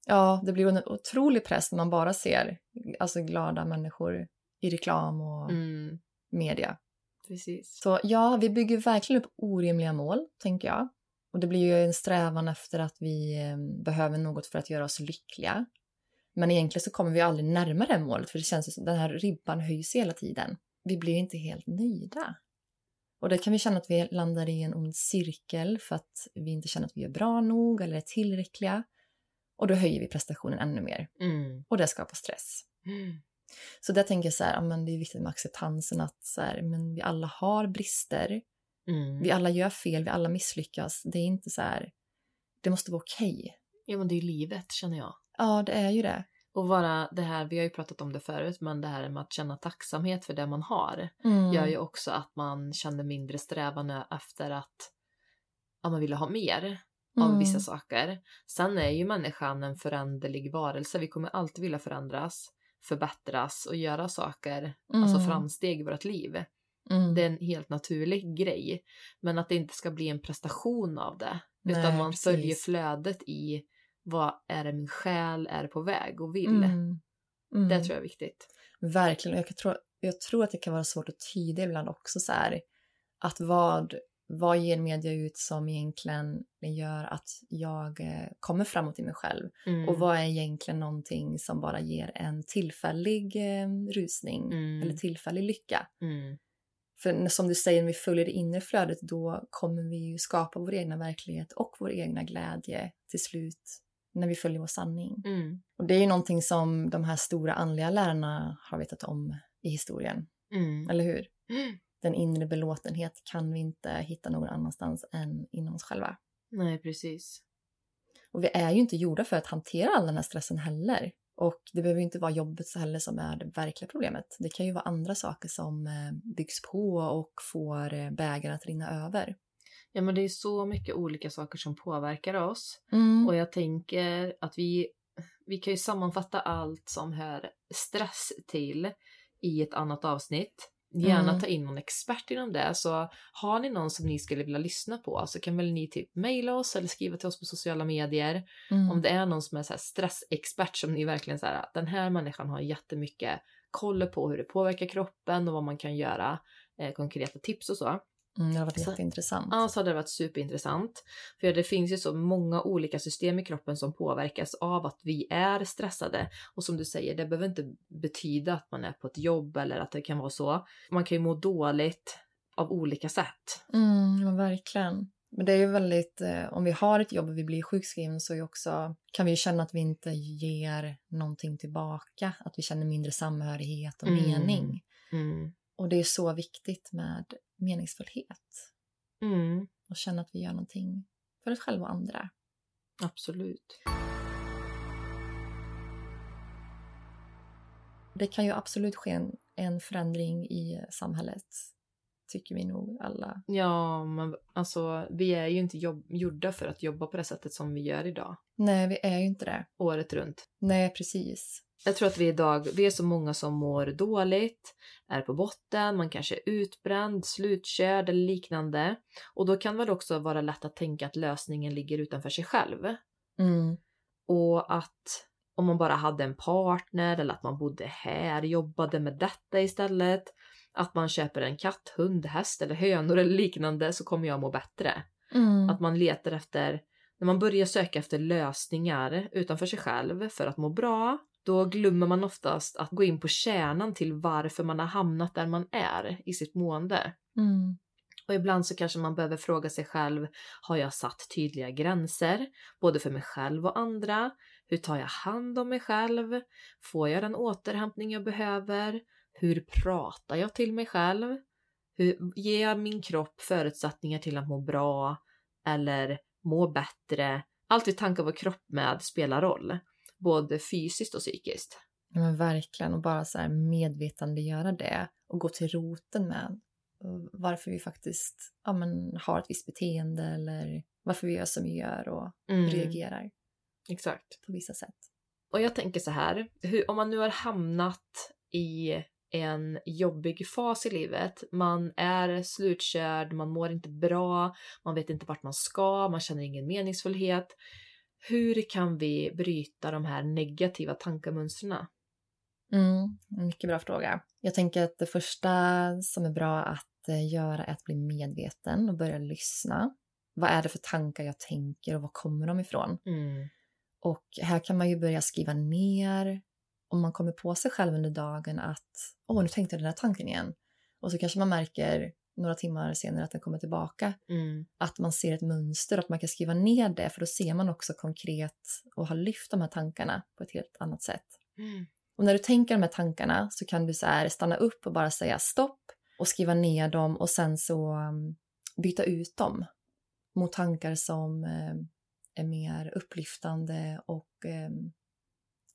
Speaker 3: Ja, det blir en otrolig press när man bara ser alltså, glada människor i reklam och
Speaker 2: Mm,
Speaker 3: media.
Speaker 2: precis.
Speaker 3: Så ja, vi bygger verkligen upp orimliga mål, tänker jag. Och det blir ju en strävan efter att vi eh, behöver något för att göra oss lyckliga. Men egentligen så kommer vi aldrig närmare det målet för det känns som den här ribban höjs hela tiden. Vi blir inte helt nöjda. Och det kan vi känna att vi landar i en ond cirkel för att vi inte känner att vi är bra nog eller är tillräckliga. Och då höjer vi prestationen ännu mer.
Speaker 2: Mm.
Speaker 3: Och det skapar stress.
Speaker 2: Mm.
Speaker 3: Så där tänker jag så här, ja, men det är viktigt med acceptansen att så här, men vi alla har brister.
Speaker 2: Mm.
Speaker 3: Vi alla gör fel, vi alla misslyckas. Det är inte så här, det måste vara okej.
Speaker 2: Ja, men det är ju livet känner jag.
Speaker 3: Ja, det är ju det.
Speaker 2: Och vara det här, vi har ju pratat om det förut, men det här med att känna tacksamhet för det man har
Speaker 3: Mm.
Speaker 2: gör ju också att man känner mindre strävan efter att ja, man vill ha mer av
Speaker 3: Mm.
Speaker 2: vissa saker. Sen är ju människan en föränderlig varelse. Vi kommer alltid vilja förändras, förbättras och göra saker, alltså
Speaker 3: Mm.
Speaker 2: framsteg i vårt liv.
Speaker 3: Mm.
Speaker 2: Det är en helt naturlig grej. Men att det inte ska bli en prestation av det. Utan
Speaker 3: Nej,
Speaker 2: man
Speaker 3: precis.
Speaker 2: följer flödet i vad är det min själ är på väg och vill.
Speaker 3: Mm. Mm.
Speaker 2: Det tror jag är viktigt.
Speaker 3: Verkligen. Jag, kan tro, jag tror att det kan vara svårt att tyda ibland också så här. Att vad, vad ger media ut som egentligen gör att jag eh, kommer framåt i mig själv?
Speaker 2: Mm.
Speaker 3: Och vad är egentligen någonting som bara ger en tillfällig eh, rusning
Speaker 2: Mm.
Speaker 3: eller tillfällig lycka?
Speaker 2: Mm.
Speaker 3: För som du säger, när vi följer det inre flödet då kommer vi ju skapa vår egna verklighet och vår egna glädje till slut när vi följer vår sanning.
Speaker 2: Mm.
Speaker 3: Och det är ju någonting som de här stora andliga lärarna har vetat om i historien.
Speaker 2: Mm.
Speaker 3: Eller hur? Den inre belåtenhet kan vi inte hitta någon annanstans än inom oss själva.
Speaker 2: Nej, precis.
Speaker 3: Och vi är ju inte gjorda för att hantera all den här stressen heller. Och det behöver inte vara jobbet heller som är det verkliga problemet. Det kan ju vara andra saker som eh, byggs på och får eh, bägaren att rinna över.
Speaker 2: Ja, men det är så mycket olika saker som påverkar oss.
Speaker 3: Mm.
Speaker 2: Och jag tänker att vi, vi kan ju sammanfatta allt som hör stress till i ett annat avsnitt. Gärna
Speaker 3: Mm.
Speaker 2: ta in någon expert inom det. Så har ni någon som ni skulle vilja lyssna på så kan väl ni typ mejla oss eller skriva till oss på sociala medier.
Speaker 3: Mm.
Speaker 2: Om det är någon som är så stressexpert som ni verkligen så här, den här människan har jättemycket koll på hur det påverkar kroppen och vad man kan göra, eh, konkreta tips och så.
Speaker 3: Mm, det har varit
Speaker 2: Så-
Speaker 3: jätteintressant.
Speaker 2: Ja, så hade det varit superintressant. För det finns ju så många olika system i kroppen som påverkas av att vi är stressade. Och som du säger, det behöver inte betyda att man är på ett jobb eller att det kan vara så. Man kan ju må dåligt av olika sätt.
Speaker 3: Mm, verkligen. Men det är ju väldigt, eh, om vi har ett jobb och vi blir sjukskrivna så också, kan vi känna att vi inte ger någonting tillbaka. Att vi känner mindre samhörighet och
Speaker 2: Mm.
Speaker 3: mening.
Speaker 2: Mm.
Speaker 3: Och det är så viktigt med meningsfullhet.
Speaker 2: Mm,
Speaker 3: Och känna att vi gör någonting för oss själva och andra.
Speaker 2: absolut.
Speaker 3: Det kan ju absolut ske en, en förändring i samhället. Tycker vi nog alla.
Speaker 2: Ja, men alltså vi är ju inte jobb- gjorda för att jobba på det sättet som vi gör idag.
Speaker 3: Nej, vi är ju inte det.
Speaker 2: Året runt.
Speaker 3: Nej, precis.
Speaker 2: Jag tror att vi idag, vi är så många som mår dåligt, är på botten, man kanske är utbränd, slutkörd eller liknande. Och då kan det också vara lätt att tänka att lösningen ligger utanför sig själv.
Speaker 3: Mm.
Speaker 2: Och att om man bara hade en partner eller att man bodde här, jobbade med detta istället, att man köper en katt, hund, häst eller hönor eller liknande så kommer jag må bättre.
Speaker 3: Mm.
Speaker 2: Att man letar efter, när man börjar söka efter lösningar utanför sig själv för att må bra, då glömmer man oftast att gå in på kärnan till varför man har hamnat där man är i sitt mående.
Speaker 3: Mm.
Speaker 2: Och ibland så kanske man behöver fråga sig själv, har jag satt tydliga gränser? Både för mig själv och andra? Hur tar jag hand om mig själv? Får jag den återhämtning jag behöver? Hur pratar jag till mig själv? Hur ger jag min kropp förutsättningar till att må bra eller må bättre? Allt vi tankar vår kropp med spelar roll, både fysiskt och psykiskt.
Speaker 3: Ja, men verkligen. Och bara så här medvetandegöra det och gå till roten med eh, varför vi faktiskt ja, men, har ett visst beteende eller varför vi gör som vi gör och
Speaker 2: Mm.
Speaker 3: reagerar
Speaker 2: Exakt.
Speaker 3: på vissa sätt.
Speaker 2: Och jag tänker så här, hur, om man nu har hamnat i en jobbig fas i livet, man är slutkörd, man mår inte bra, man vet inte vart man ska, man känner ingen meningsfullhet. Hur kan vi bryta de här negativa tankemönstren?
Speaker 3: Mm, mycket bra fråga. Jag tänker att det första som är bra att eh, göra är att bli medveten och börja lyssna. Vad är det för tankar jag tänker och var kommer de ifrån?
Speaker 2: Mm.
Speaker 3: Och här kan man ju börja skriva ner om man kommer på sig själv under dagen att åh, nu tänkte jag den här tanken igen. Och så kanske man märker några timmar senare att den kommer tillbaka.
Speaker 2: Mm.
Speaker 3: Att man ser ett mönster att man kan skriva ner det för då ser man också konkret och har lyft de här tankarna på ett helt annat sätt.
Speaker 2: Mm.
Speaker 3: Och när du tänker de här tankarna så kan du så här stanna upp och bara säga stopp och skriva ner dem och sen så um, byta ut dem mot tankar som um, är mer upplyftande och um,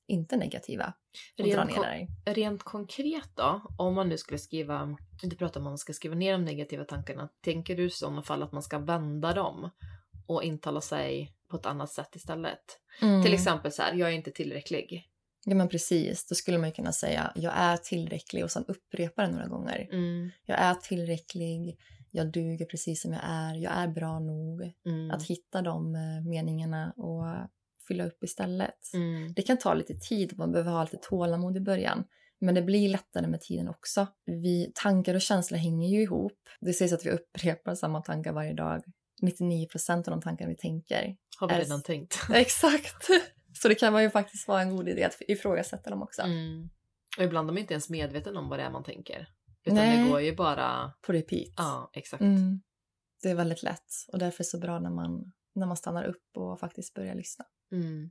Speaker 3: inte negativa. Och dra
Speaker 2: Rent,
Speaker 3: ner
Speaker 2: kon- rent konkret då, om man nu skulle skriva, du pratar om att man ska skriva ner de negativa tankarna, tänker du i sådana fall att man ska vända dem och intala sig på ett annat sätt istället?
Speaker 3: Mm.
Speaker 2: Till exempel så här, jag är inte tillräcklig.
Speaker 3: Ja men precis, då skulle man ju kunna säga jag är tillräcklig och sen upprepa det några gånger.
Speaker 2: Mm,
Speaker 3: Jag är tillräcklig, jag duger precis som jag är, jag är bra nog.
Speaker 2: mm,
Speaker 3: Att hitta de eh, meningarna och fylla upp istället.
Speaker 2: mm,
Speaker 3: Det kan ta lite tid, man behöver ha lite tålamod i början. Men det blir lättare med tiden också. Vi, tankar och känslor hänger ju ihop. Det sägs att vi upprepar samma tankar varje dag. 99 procent av de tankar vi tänker.
Speaker 2: har vi
Speaker 3: Är-
Speaker 2: redan tänkt. (laughs) (laughs)
Speaker 3: Exakt! Så det kan ju faktiskt vara en god idé att ifrågasätta dem också.
Speaker 2: Mm. Och ibland är man inte ens medveten om vad det är man tänker. Utan
Speaker 3: Nej.
Speaker 2: det går ju bara,
Speaker 3: På repeat.
Speaker 2: ja exakt.
Speaker 3: Mm. Det är väldigt lätt och därför är det så bra när man, när man stannar upp och faktiskt börjar lyssna.
Speaker 2: Mm.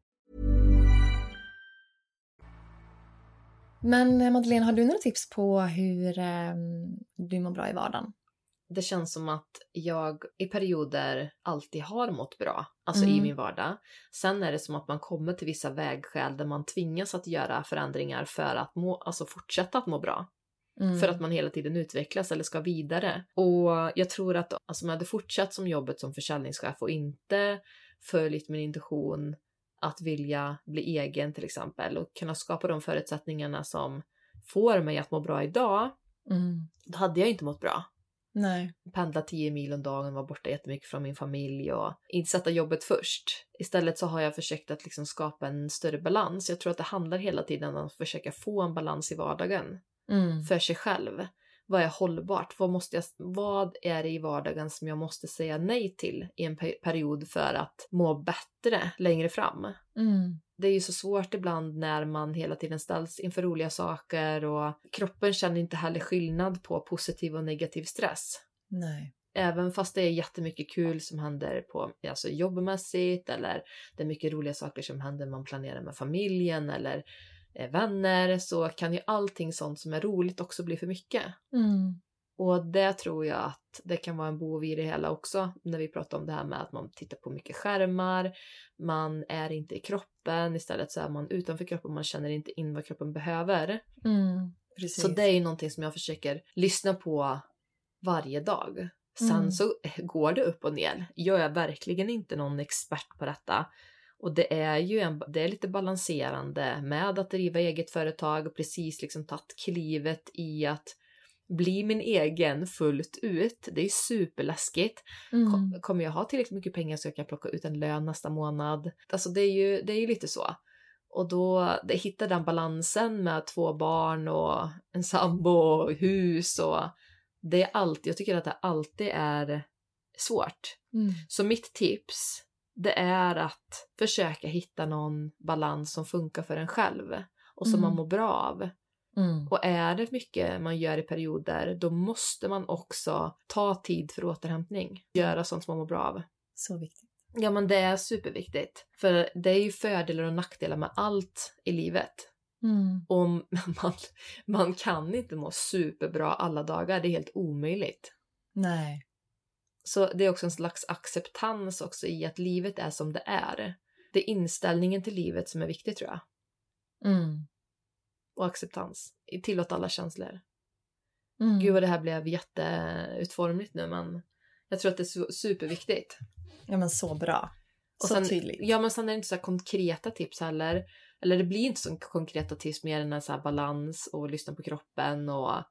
Speaker 3: Men eh, Madeleine, har du några tips på hur eh, du mår bra i vardagen?
Speaker 2: Det känns som att jag i perioder alltid har mått bra, alltså i
Speaker 3: Mm.
Speaker 2: min vardag. Sen är det som att man kommer till vissa vägskäl där man tvingas att göra förändringar för att må, alltså fortsätta att må bra.
Speaker 3: Mm.
Speaker 2: För att man hela tiden utvecklas eller ska vidare. Och jag tror att alltså, om jag hade fortsatt som jobbet som försäljningschef och inte följt min intuition att vilja bli egen till exempel och kunna skapa de förutsättningarna som får mig att må bra idag,
Speaker 3: Mm.
Speaker 2: då hade jag inte mått bra.
Speaker 3: Nej.
Speaker 2: Pendla 10 mil om dagen, vara borta jättemycket från min familj och inte sätta jobbet först. Istället så har jag försökt att liksom skapa en större balans. Jag tror att det handlar hela tiden om att försöka få en balans i vardagen
Speaker 3: Mm.
Speaker 2: för sig själv. Vad är hållbart? Vad, måste jag, vad är det i vardagen som jag måste säga nej till i en pe- period för att må bättre längre fram?
Speaker 3: Mm.
Speaker 2: Det är ju så svårt ibland när man hela tiden ställs inför roliga saker och kroppen känner inte heller skillnad på positiv och negativ stress.
Speaker 3: Nej.
Speaker 2: Även fast det är jättemycket kul som händer på alltså jobbmässigt eller det är mycket roliga saker som händer man planerar med familjen eller vänner så kan ju allting sånt som är roligt också bli för mycket.
Speaker 3: Mm.
Speaker 2: Och det tror jag att det kan vara en bov i det hela också när vi pratar om det här med att man tittar på mycket skärmar, man är inte i kroppen, istället så är man utanför kroppen, man känner inte in vad kroppen behöver.
Speaker 3: Mm.
Speaker 2: Så det är ju någonting som jag försöker lyssna på varje dag. Sen
Speaker 3: Mm.
Speaker 2: så går det upp och ner. Jag är verkligen inte någon expert på detta. Och det är ju en, det är lite balanserande med att driva eget företag och precis liksom tagit klivet i att bli min egen fullt ut. Det är superläskigt.
Speaker 3: Mm.
Speaker 2: Kom- Kommer jag ha tillräckligt mycket pengar så jag kan plocka ut en lön nästa månad? Alltså det är ju, det är ju lite så. Och då det, hitta den balansen med två barn och en sambo och hus och det är alltid, jag tycker att det alltid är svårt.
Speaker 3: Mm.
Speaker 2: Så mitt tips, det är att försöka hitta någon balans som funkar för en själv och som
Speaker 3: Mm.
Speaker 2: man mår bra av.
Speaker 3: Mm.
Speaker 2: Och är det mycket man gör i perioder, då måste man också ta tid för återhämtning. Göra sånt som man mår bra av.
Speaker 3: Så viktigt.
Speaker 2: Ja, men det är superviktigt. För det är ju fördelar och nackdelar med allt i livet.
Speaker 3: Mm.
Speaker 2: Och (laughs) man, man kan inte må superbra alla dagar, det är helt omöjligt.
Speaker 3: Nej.
Speaker 2: Så det är också en slags acceptans också i att livet är som det är. Det är inställningen till livet som är viktig tror jag.
Speaker 3: Mm.
Speaker 2: Och acceptans. Tillåt alla känslor.
Speaker 3: Mm.
Speaker 2: Gud vad det här blev jätteutformligt nu men jag tror att det är su- superviktigt.
Speaker 3: Ja men så bra.
Speaker 2: Och
Speaker 3: så
Speaker 2: sen,
Speaker 3: tydligt.
Speaker 2: Ja men sen är det inte så konkreta tips heller. Eller det blir inte så konkreta tips mer än en så balans och lyssna på kroppen och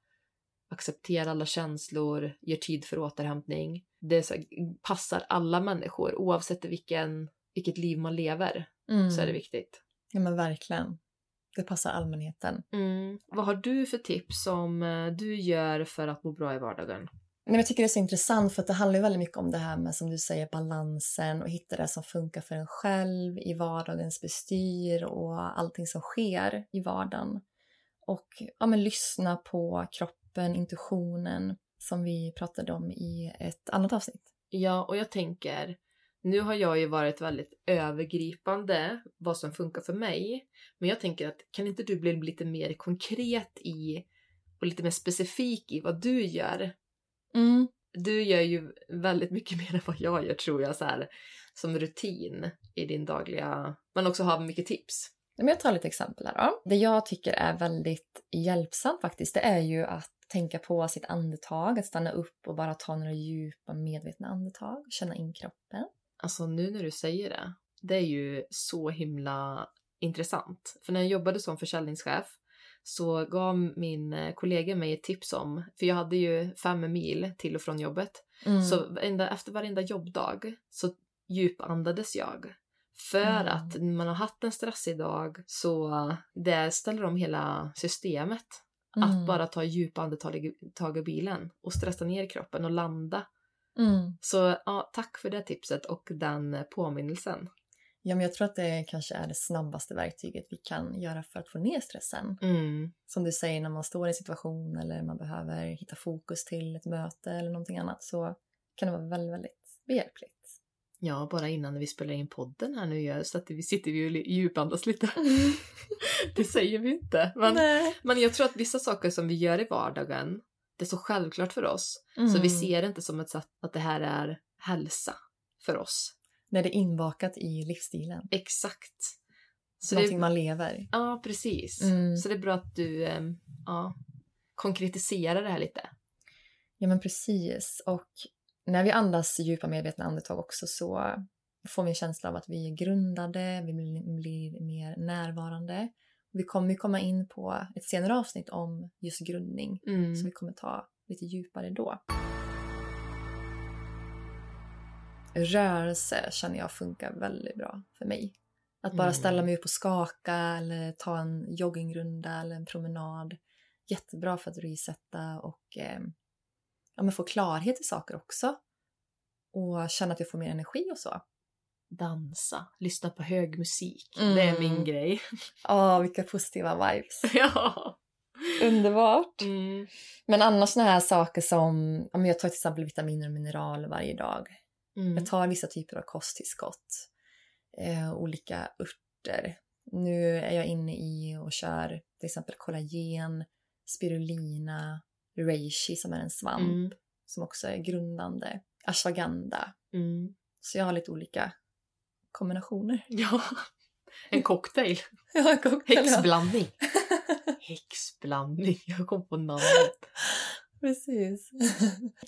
Speaker 2: acceptera alla känslor, ger tid för återhämtning. Det så här, passar alla människor oavsett vilken, vilket liv man lever
Speaker 3: Mm.
Speaker 2: så är det viktigt.
Speaker 3: Ja men verkligen. Det passar allmänheten.
Speaker 2: Mm. Vad har du för tips som eh, du gör för att må bra i vardagen?
Speaker 3: Nej, men jag tycker det är så intressant för att det handlar väldigt mycket om det här med som du säger balansen och hitta det som funkar för en själv i vardagens bestyr och allting som sker i vardagen. Och ja, men lyssna på kroppen, intuitionen som vi pratade om i ett annat avsnitt.
Speaker 2: Ja, och jag tänker, nu har jag ju varit väldigt övergripande vad som funkar för mig. Men jag tänker att kan inte du bli lite mer konkret i och lite mer specifik i vad du gör?
Speaker 3: Mm.
Speaker 2: Du gör ju väldigt mycket (laughs) mer än vad jag gör tror jag. Så här. som rutin i din dagliga... Men också ha mycket tips.
Speaker 3: Men jag tar lite exempel här då. Det jag tycker är väldigt hjälpsamt faktiskt, det är ju att tänka på sitt andetag, att stanna upp och bara ta några djupa medvetna andetag, känna in kroppen.
Speaker 2: Alltså nu när du säger det, det är ju så himla intressant. För när jag jobbade som försäljningschef så gav min eh, kollega mig ett tips om, för jag hade ju fem mil till och från jobbet,
Speaker 3: Mm.
Speaker 2: så efter varenda jobbdag så djupandades jag. För
Speaker 3: Mm.
Speaker 2: att när man har haft en stressig dag så det ställer om hela systemet. Att
Speaker 3: Mm.
Speaker 2: bara ta djupa andetag i bilen och stressa ner kroppen och landa.
Speaker 3: Mm.
Speaker 2: Så ja, tack för det tipset och den påminnelsen.
Speaker 3: Ja, men jag tror att det kanske är det snabbaste verktyget vi kan göra för att få ner stressen.
Speaker 2: Mm.
Speaker 3: Som du säger, när man står i en situation eller man behöver hitta fokus till ett möte eller någonting annat så kan det vara väldigt, väldigt behjälpligt.
Speaker 2: Ja, bara innan vi spelar in podden här nu så att vi sitter vi och djupandas lite. (laughs) det säger vi inte. Men,
Speaker 3: Nej.
Speaker 2: men jag tror att vissa saker som vi gör i vardagen, det är så självklart för oss. Så
Speaker 3: Mm.
Speaker 2: vi ser det inte som ett sätt att det här är hälsa för oss.
Speaker 3: När det är inbakat i livsstilen.
Speaker 2: Exakt. Så
Speaker 3: Någonting
Speaker 2: det,
Speaker 3: man lever.
Speaker 2: ja, precis.
Speaker 3: Mm.
Speaker 2: Så det är bra att du ehm, ja, konkretiserar det här lite.
Speaker 3: Ja, men precis. Och när vi andas djupa medvetna andetag också så får vi en känsla av att vi är grundade, vi blir, mer närvarande. Vi kommer komma in på ett senare avsnitt om just grundning,
Speaker 2: Mm.
Speaker 3: så vi kommer ta lite djupare då. Rörelse känner jag funkar väldigt bra för mig. Att bara
Speaker 2: Mm.
Speaker 3: ställa mig upp och skaka eller ta en joggingrunda eller en promenad. Jättebra för att resetta och eh, ja, men få klarhet i saker också. Och känna att jag får mer energi och så.
Speaker 2: Dansa, lyssna på hög musik.
Speaker 3: Mm.
Speaker 2: Det är min grej.
Speaker 3: Åh, vilka positiva vibes. (laughs)
Speaker 2: ja.
Speaker 3: Underbart.
Speaker 2: Mm.
Speaker 3: Men annars såna här saker som, ja, men jag tar till exempel vitaminer och mineraler varje dag.
Speaker 2: Mm.
Speaker 3: Jag tar vissa typer av kosttillskott. Eh, olika örter. Nu är jag inne i och kör till exempel kollagen, spirulina, reishi som är en svamp
Speaker 2: Mm.
Speaker 3: som också är grundande, ashwagandha.
Speaker 2: Mm.
Speaker 3: Så jag har lite olika kombinationer.
Speaker 2: Ja. En cocktail. (laughs)
Speaker 3: Ja, cocktail, ja.
Speaker 2: Häxblandning. (laughs) Häxblandning. Jag kom på namnet.
Speaker 3: Precis.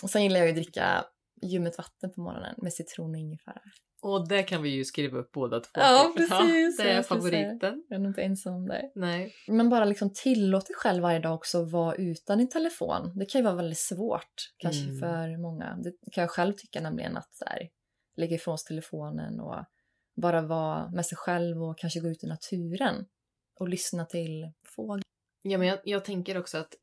Speaker 3: och (laughs) sen gillar jag ju att dricka ljummet vatten på morgonen med citron och ingefära.
Speaker 2: Och det kan vi ju skriva upp båda två.
Speaker 3: Ja, (laughs) precis.
Speaker 2: det är favoriten.
Speaker 3: Jag är nog inte ensam om det.
Speaker 2: Nej.
Speaker 3: Men bara liksom tillåt dig själv varje dag också vara utan din telefon. Det kan ju vara väldigt svårt kanske
Speaker 2: Mm.
Speaker 3: för många. Det kan jag själv tycka nämligen att så här, lägga ifrån sig telefonen och bara vara med sig själv och kanske gå ut i naturen och lyssna till fåglar.
Speaker 2: Ja, men jag, jag tänker också att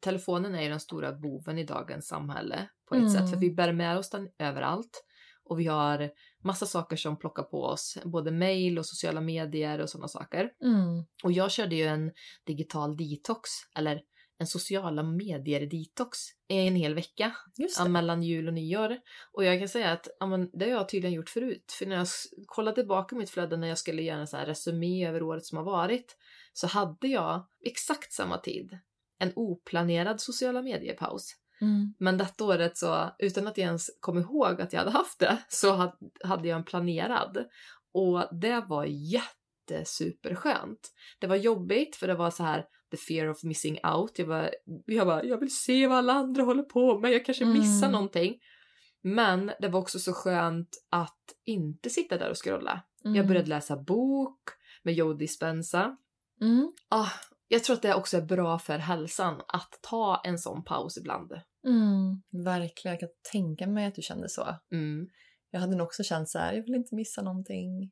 Speaker 2: telefonen är ju den stora boven i dagens samhälle på ett
Speaker 3: Mm.
Speaker 2: sätt. För vi bär med oss den överallt. Och vi har massa saker som plockar på oss. Både mail och sociala medier och sådana saker.
Speaker 3: Mm.
Speaker 2: Och jag körde ju en digital detox, eller en sociala medier-detox i en hel vecka ja, mellan jul och nyår. Och jag kan säga att ja, men, det har jag tydligen gjort förut. För när jag kollade tillbaka mitt flöde när jag skulle göra en sån här resumé över året som har varit så hade jag exakt samma tid en oplanerad sociala mediepaus.
Speaker 3: Mm.
Speaker 2: Men detta året så, utan att jag ens kom ihåg att jag hade haft det, så had- hade jag en planerad. Och det var jättesuperskönt. Det var jobbigt för det var så här the fear of missing out. Jag, var, jag bara, jag vill se vad alla andra håller på med, jag kanske missar
Speaker 3: Mm.
Speaker 2: någonting. Men det var också så skönt att inte sitta där och scrolla.
Speaker 3: Mm.
Speaker 2: Jag började läsa bok med Joe Dispenza.
Speaker 3: Mm.
Speaker 2: Ah, jag tror att det också är bra för hälsan att ta en sån paus ibland.
Speaker 3: Mm. Verkligen, jag kan tänka mig att du kände så.
Speaker 2: Mm.
Speaker 3: Jag hade nog också känt så här, jag vill inte missa någonting.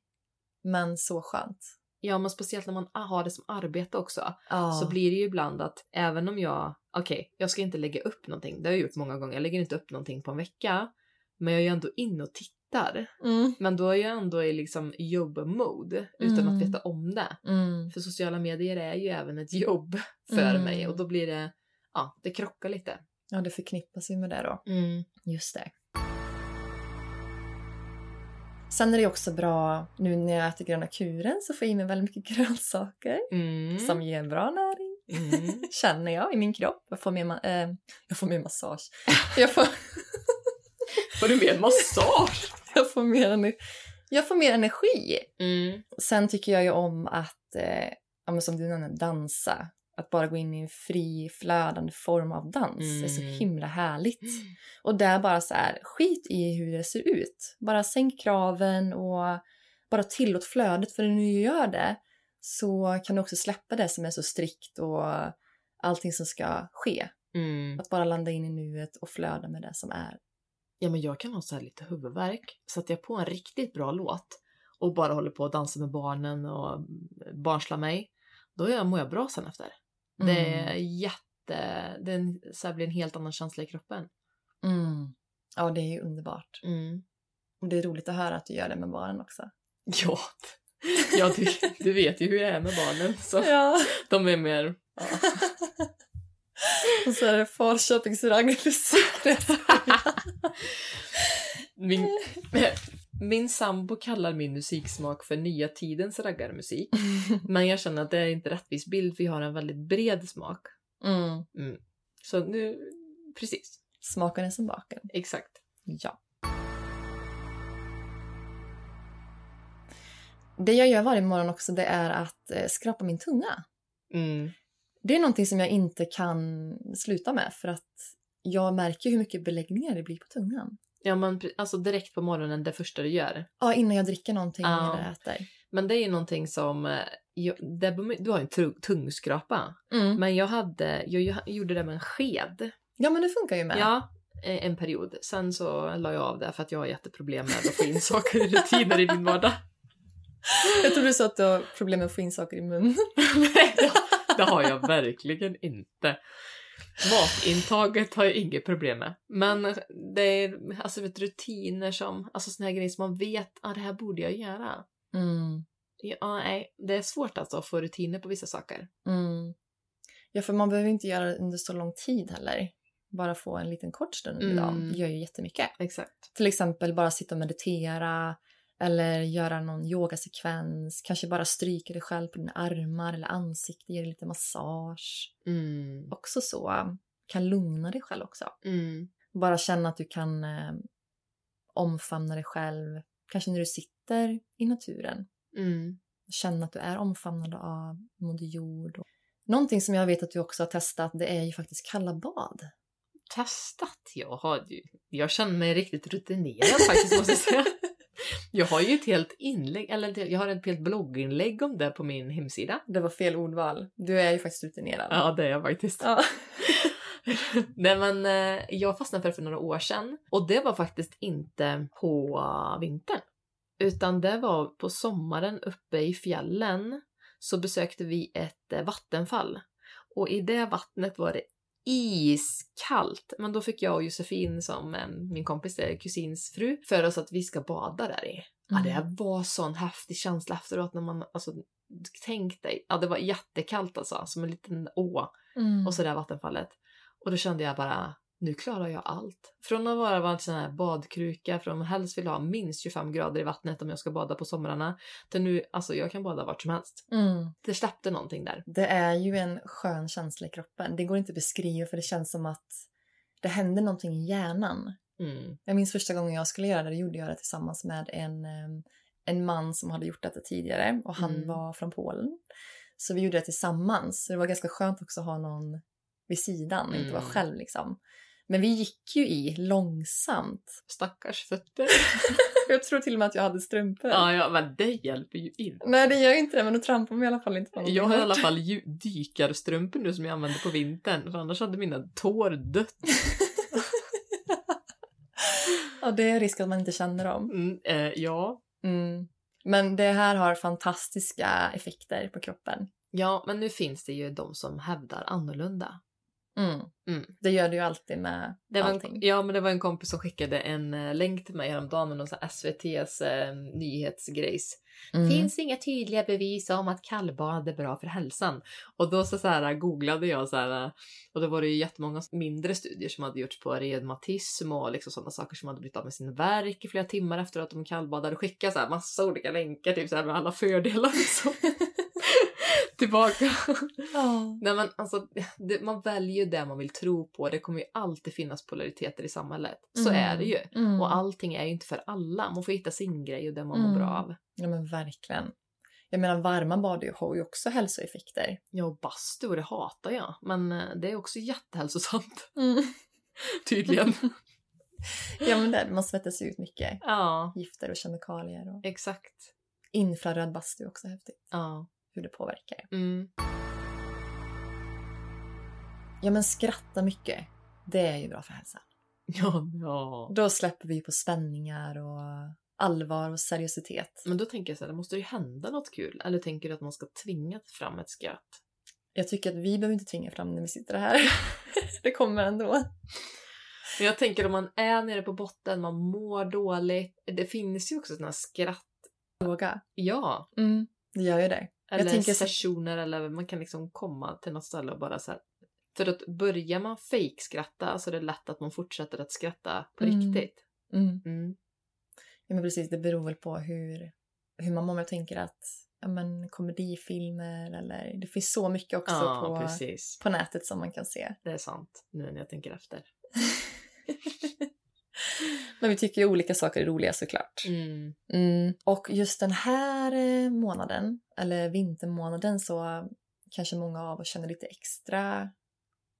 Speaker 3: Men så skönt.
Speaker 2: Ja, men speciellt när man har det som arbete också.
Speaker 3: Ja.
Speaker 2: Så blir det ju ibland att även om jag, okej, jag ska inte lägga upp någonting. Det har jag gjort många gånger. Jag lägger inte upp någonting på en vecka. Men jag är ju ändå inne och tittar.
Speaker 3: Mm.
Speaker 2: Men då är jag ändå i liksom jobb-mode utan
Speaker 3: Mm.
Speaker 2: att veta om det.
Speaker 3: Mm.
Speaker 2: För sociala medier är ju även ett jobb för
Speaker 3: Mm.
Speaker 2: mig och då blir det, ja, det krockar lite.
Speaker 3: Ja, det förknippas ju med det då.
Speaker 2: Mm.
Speaker 3: Just det. Sen är det också bra, nu när jag äter gröna kuren så får jag i mig väldigt mycket (laughs) grönsaker
Speaker 2: Mm.
Speaker 3: som ger bra näring.
Speaker 2: Mm. (laughs)
Speaker 3: Känner jag i min kropp. Jag får mer, eh, jag får mer massage. Jag får, (laughs)
Speaker 2: Får du mer massage?
Speaker 3: jag får mer, ener- Jag får mer energi.
Speaker 2: Mm.
Speaker 3: Sen tycker jag ju om att, eh, ja, som du nämnde, dansa. Att bara gå in i en fri flödande form av dans är så
Speaker 2: Mm.
Speaker 3: himla härligt. Och där bara så här, skit i hur det ser ut. Bara sänk kraven och bara tillåt flödet. För när du gör det så kan du också släppa det som är så strikt och allting som ska ske.
Speaker 2: Mm.
Speaker 3: Att bara landa in i nuet och flöda med det som är.
Speaker 2: Ja, men jag kan ha så här lite huvudvärk. Sätter jag på en riktigt bra låt och bara håller på att dansa med barnen och barnsla mig, då är jag, mår jag bra sen efter. Det är
Speaker 3: Mm.
Speaker 2: jätte... Det är en, så här blir en helt annan känsla i kroppen.
Speaker 3: Mm. Ja, det är ju underbart.
Speaker 2: Mm.
Speaker 3: Och det är roligt att höra att du gör det med barnen också. (laughs)
Speaker 2: Ja, ja du, du vet ju hur jag är med barnen. Så
Speaker 3: Ja.
Speaker 2: de är mer... Ja. (laughs)
Speaker 3: Och så är det Falköpings raggarmusik. (laughs)
Speaker 2: Min, min sambo kallar min musiksmak för nya tidens raggarmusik. (laughs) Men jag känner att det är inte rättvis bild för jag har en väldigt bred smak.
Speaker 3: Mm.
Speaker 2: Mm. Så nu, precis,
Speaker 3: Smaken är som baken.
Speaker 2: exakt.
Speaker 3: Ja. Det jag gör varje morgon också det är att eh, skrapa min tunga.
Speaker 2: Mm.
Speaker 3: Det är någonting som jag inte kan sluta med för att jag märker hur mycket beläggningar det blir på tungan.
Speaker 2: Ja men alltså direkt på morgonen det första du gör.
Speaker 3: Ja, innan jag dricker någonting
Speaker 2: Ja.
Speaker 3: eller äter.
Speaker 2: Men det är ju någonting som, eh, jag, det, du har ju en tu- tungskrapa.
Speaker 3: Mm.
Speaker 2: Men jag hade, jag, jag gjorde det med en sked.
Speaker 3: Ja, men det funkar ju med.
Speaker 2: Ja, eh, en period. Sen så la jag av det för att jag har jätteproblem med att få in saker i rutiner i min vardag. (laughs)
Speaker 3: Jag trodde du sa att du har problem med att få in saker i munnen. (laughs)
Speaker 2: Nej, det har jag verkligen inte. Matintaget har jag inget problem med. Men det är alltså vet, rutiner som, alltså såna här grejer som man vet, att ah, det här borde jag göra.
Speaker 3: Mm.
Speaker 2: Ja, nej, det är svårt alltså att få rutiner på vissa saker.
Speaker 3: Mm. Ja, för man behöver inte göra det under så lång tid heller. Bara få en liten kort stund
Speaker 2: Mm.
Speaker 3: dagen gör ju jättemycket.
Speaker 2: Exakt.
Speaker 3: Till exempel bara sitta och meditera eller göra någon yogasekvens. Kanske bara stryka dig själv på dina armar eller ansikte, ge dig lite massage.
Speaker 2: Mm.
Speaker 3: Också så. Kan lugna dig själv också.
Speaker 2: Mm.
Speaker 3: Bara känna att du kan eh, omfamna dig själv. Kanske när du sitter i naturen.
Speaker 2: Mm.
Speaker 3: Känna att du är omfamnad av Moder Jord. Och... Någonting som jag vet att du också har testat det är ju faktiskt kalla bad.
Speaker 2: Testat? Jag har ju, jag känner mig riktigt rutinerad faktiskt måste jag säga. (laughs) Jag har ju ett helt inlägg, eller jag har ett helt blogginlägg om det på min hemsida.
Speaker 3: Det var fel ordval. Du är ju faktiskt rutinerad.
Speaker 2: Ja, det är jag faktiskt.
Speaker 3: Ja. (laughs)
Speaker 2: Nej men eh, jag fastnade för det för några år sedan och det var faktiskt inte på vintern. Utan det var på sommaren uppe i fjällen så besökte vi ett eh, vattenfall. Och i det vattnet var det iskallt. Men då fick jag och Josefin som eh, min kompis, eh, kusins fru, för oss att vi ska bada där i. Ja, det var sån häftig känsla efteråt när man, alltså tänk dig, ja det var jättekallt alltså, som en liten å
Speaker 3: Mm.
Speaker 2: och så där vattenfallet. Och då kände jag bara, nu klarar jag allt. Från att vara en sån här badkruka, från att helst vill ha minst 25 grader i vattnet om jag ska bada på somrarna, till nu, alltså jag kan bada vart som helst.
Speaker 3: Mm.
Speaker 2: Det släppte någonting där.
Speaker 3: Det är ju en skön känsla i kroppen. Det går inte att beskriva för det känns som att det händer någonting i hjärnan.
Speaker 2: Mm.
Speaker 3: Jag minns första gången jag skulle göra det, då gjorde jag det tillsammans med en, eh, en man som hade gjort detta tidigare och han
Speaker 2: Mm.
Speaker 3: var från Polen. Så vi gjorde det tillsammans. Så det var ganska skönt också att ha någon vid sidan, inte vara
Speaker 2: Mm.
Speaker 3: själv liksom. Men vi gick ju i långsamt.
Speaker 2: Stackars fötter. (laughs)
Speaker 3: Jag tror till och med att jag hade strumpor.
Speaker 2: ja, ja, men det hjälper ju inte.
Speaker 3: Nej, det gör ju inte det, men då trampar man i alla fall inte på något
Speaker 2: Jag har i alla fall dykarstrumpor nu som jag använder på vintern, för annars hade mina tår dött. (laughs)
Speaker 3: Ja, det är risk att man inte känner dem.
Speaker 2: Mm, eh, ja.
Speaker 3: Mm. Men det här har fantastiska effekter på kroppen.
Speaker 2: ja, men nu finns det ju de som hävdar annorlunda.
Speaker 3: Mm.
Speaker 2: Mm.
Speaker 3: Det gör du ju alltid med
Speaker 2: Det var
Speaker 3: allting.
Speaker 2: en, ja, men det var en kompis som skickade en eh, länk till mig häromdagen med någon sån SVTs eh, nyhetsgrejs.
Speaker 3: Mm.
Speaker 2: Finns inga tydliga bevis om att kallbad är bra för hälsan. Och då så, så här, googlade jag så här, och då var det ju jättemånga mindre studier som hade gjorts på reumatism och liksom sådana saker som hade blivit av med sin värk i flera timmar efter att de kallbadade. Skicka så här massa olika länkar typ så här med alla fördelar liksom. (laughs) tillbaka. (laughs)
Speaker 3: Ja.
Speaker 2: Nej men alltså, det, man väljer det man vill tro på. Det kommer ju alltid finnas polariteter i samhället. Så
Speaker 3: Mm.
Speaker 2: är det ju.
Speaker 3: Mm.
Speaker 2: Och allting är ju inte för alla. Man får hitta sin grej och det man mår
Speaker 3: Mm.
Speaker 2: bra av.
Speaker 3: ja, men verkligen. Jag menar, varma bad har ju också hälsoeffekter.
Speaker 2: Ja, och bastu, och det hatar jag. Men eh, det är också jättehälsosamt. (laughs)
Speaker 3: Mm.
Speaker 2: Tydligen. (laughs)
Speaker 3: Ja, men det, man svettas ut mycket
Speaker 2: ja,
Speaker 3: gifter och kemikalier. Och
Speaker 2: exakt.
Speaker 3: infraröd bastu är också häftigt,
Speaker 2: Ja.
Speaker 3: Hur det påverkar.
Speaker 2: Mm.
Speaker 3: Ja, men skratta mycket. Det är ju bra för hälsan. (laughs)
Speaker 2: Ja, ja.
Speaker 3: Då släpper vi på spänningar och allvar och seriositet.
Speaker 2: Men då tänker jag så här, det måste ju hända något kul. Eller tänker du att man ska tvinga fram ett skratt?
Speaker 3: Jag tycker att vi behöver inte tvinga fram när vi sitter här. (laughs) det kommer ändå.
Speaker 2: Men jag tänker om man är nere på botten, man mår dåligt. Det finns ju också såna skratt...
Speaker 3: Fråga.
Speaker 2: Ja.
Speaker 3: Mm, det gör ju det.
Speaker 2: Eller
Speaker 3: så-
Speaker 2: sessioner eller man kan liksom komma till något ställe och bara så här. För att börjar man fejkskratta så är det lätt att man fortsätter att skratta på
Speaker 3: Mm.
Speaker 2: riktigt.
Speaker 3: Mm.
Speaker 2: Mm.
Speaker 3: Ja, men precis, det beror väl på hur, hur man mår. Jag tänker att ja, men, komedifilmer eller... Det finns så mycket också
Speaker 2: Ja,
Speaker 3: på,
Speaker 2: precis.
Speaker 3: på nätet som man kan se.
Speaker 2: Det är sant. Nu när jag tänker efter. (laughs)
Speaker 3: Men vi tycker ju olika saker är roliga såklart.
Speaker 2: Mm.
Speaker 3: Mm. Och just den här eh, månaden, eller vintermånaden, så kanske många av oss känner lite extra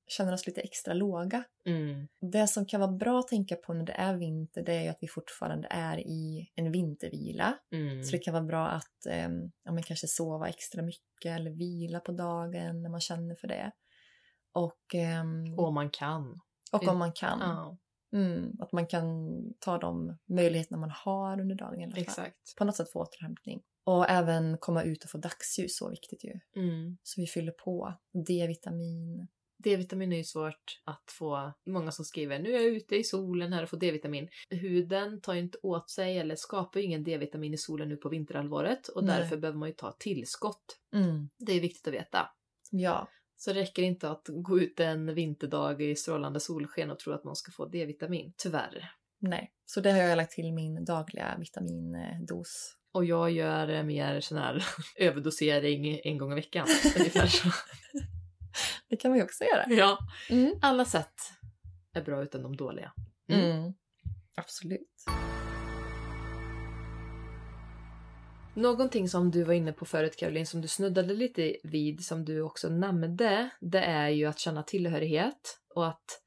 Speaker 3: känner oss lite extra låga.
Speaker 2: Mm.
Speaker 3: Det som kan vara bra att tänka på när det är vinter det är ju att vi fortfarande är i en vintervila.
Speaker 2: Mm.
Speaker 3: Så det kan vara bra att eh, ja, men kanske sova extra mycket eller vila på dagen när man känner för det. Och, ehm,
Speaker 2: Och man kan.
Speaker 3: och om man kan.
Speaker 2: Ja,
Speaker 3: Mm, att man kan ta de möjligheterna man har under dagen i alla fall.
Speaker 2: exakt.
Speaker 3: På något sätt få återhämtning. Och även komma ut och få dagsljus, så viktigt ju.
Speaker 2: Mm.
Speaker 3: Så vi fyller på D-vitamin.
Speaker 2: D-vitamin är ju svårt att få. Många som skriver nu är jag ute i solen här och får D-vitamin. Huden tar ju inte åt sig eller skapar ju ingen D-vitamin i solen nu på vinterhalvåret och
Speaker 3: Nej.
Speaker 2: därför behöver man ju ta tillskott.
Speaker 3: Mm.
Speaker 2: Det är viktigt att veta.
Speaker 3: Ja,
Speaker 2: Så det räcker inte att gå ut en vinterdag i strålande solsken och tro att man ska få D-vitamin. Tyvärr.
Speaker 3: nej. Så det har jag lagt till min dagliga vitamindos.
Speaker 2: Och jag gör mer sån här (laughs) överdosering en gång i veckan. (laughs) Ungefär så.
Speaker 3: Det kan man ju också göra.
Speaker 2: Ja.
Speaker 3: Mm.
Speaker 2: Alla sätt är bra utan de dåliga.
Speaker 3: Mm. Absolut.
Speaker 2: Någonting som du var inne på förut Caroline, som du snuddade lite vid, som du också nämnde, det är ju att känna tillhörighet och att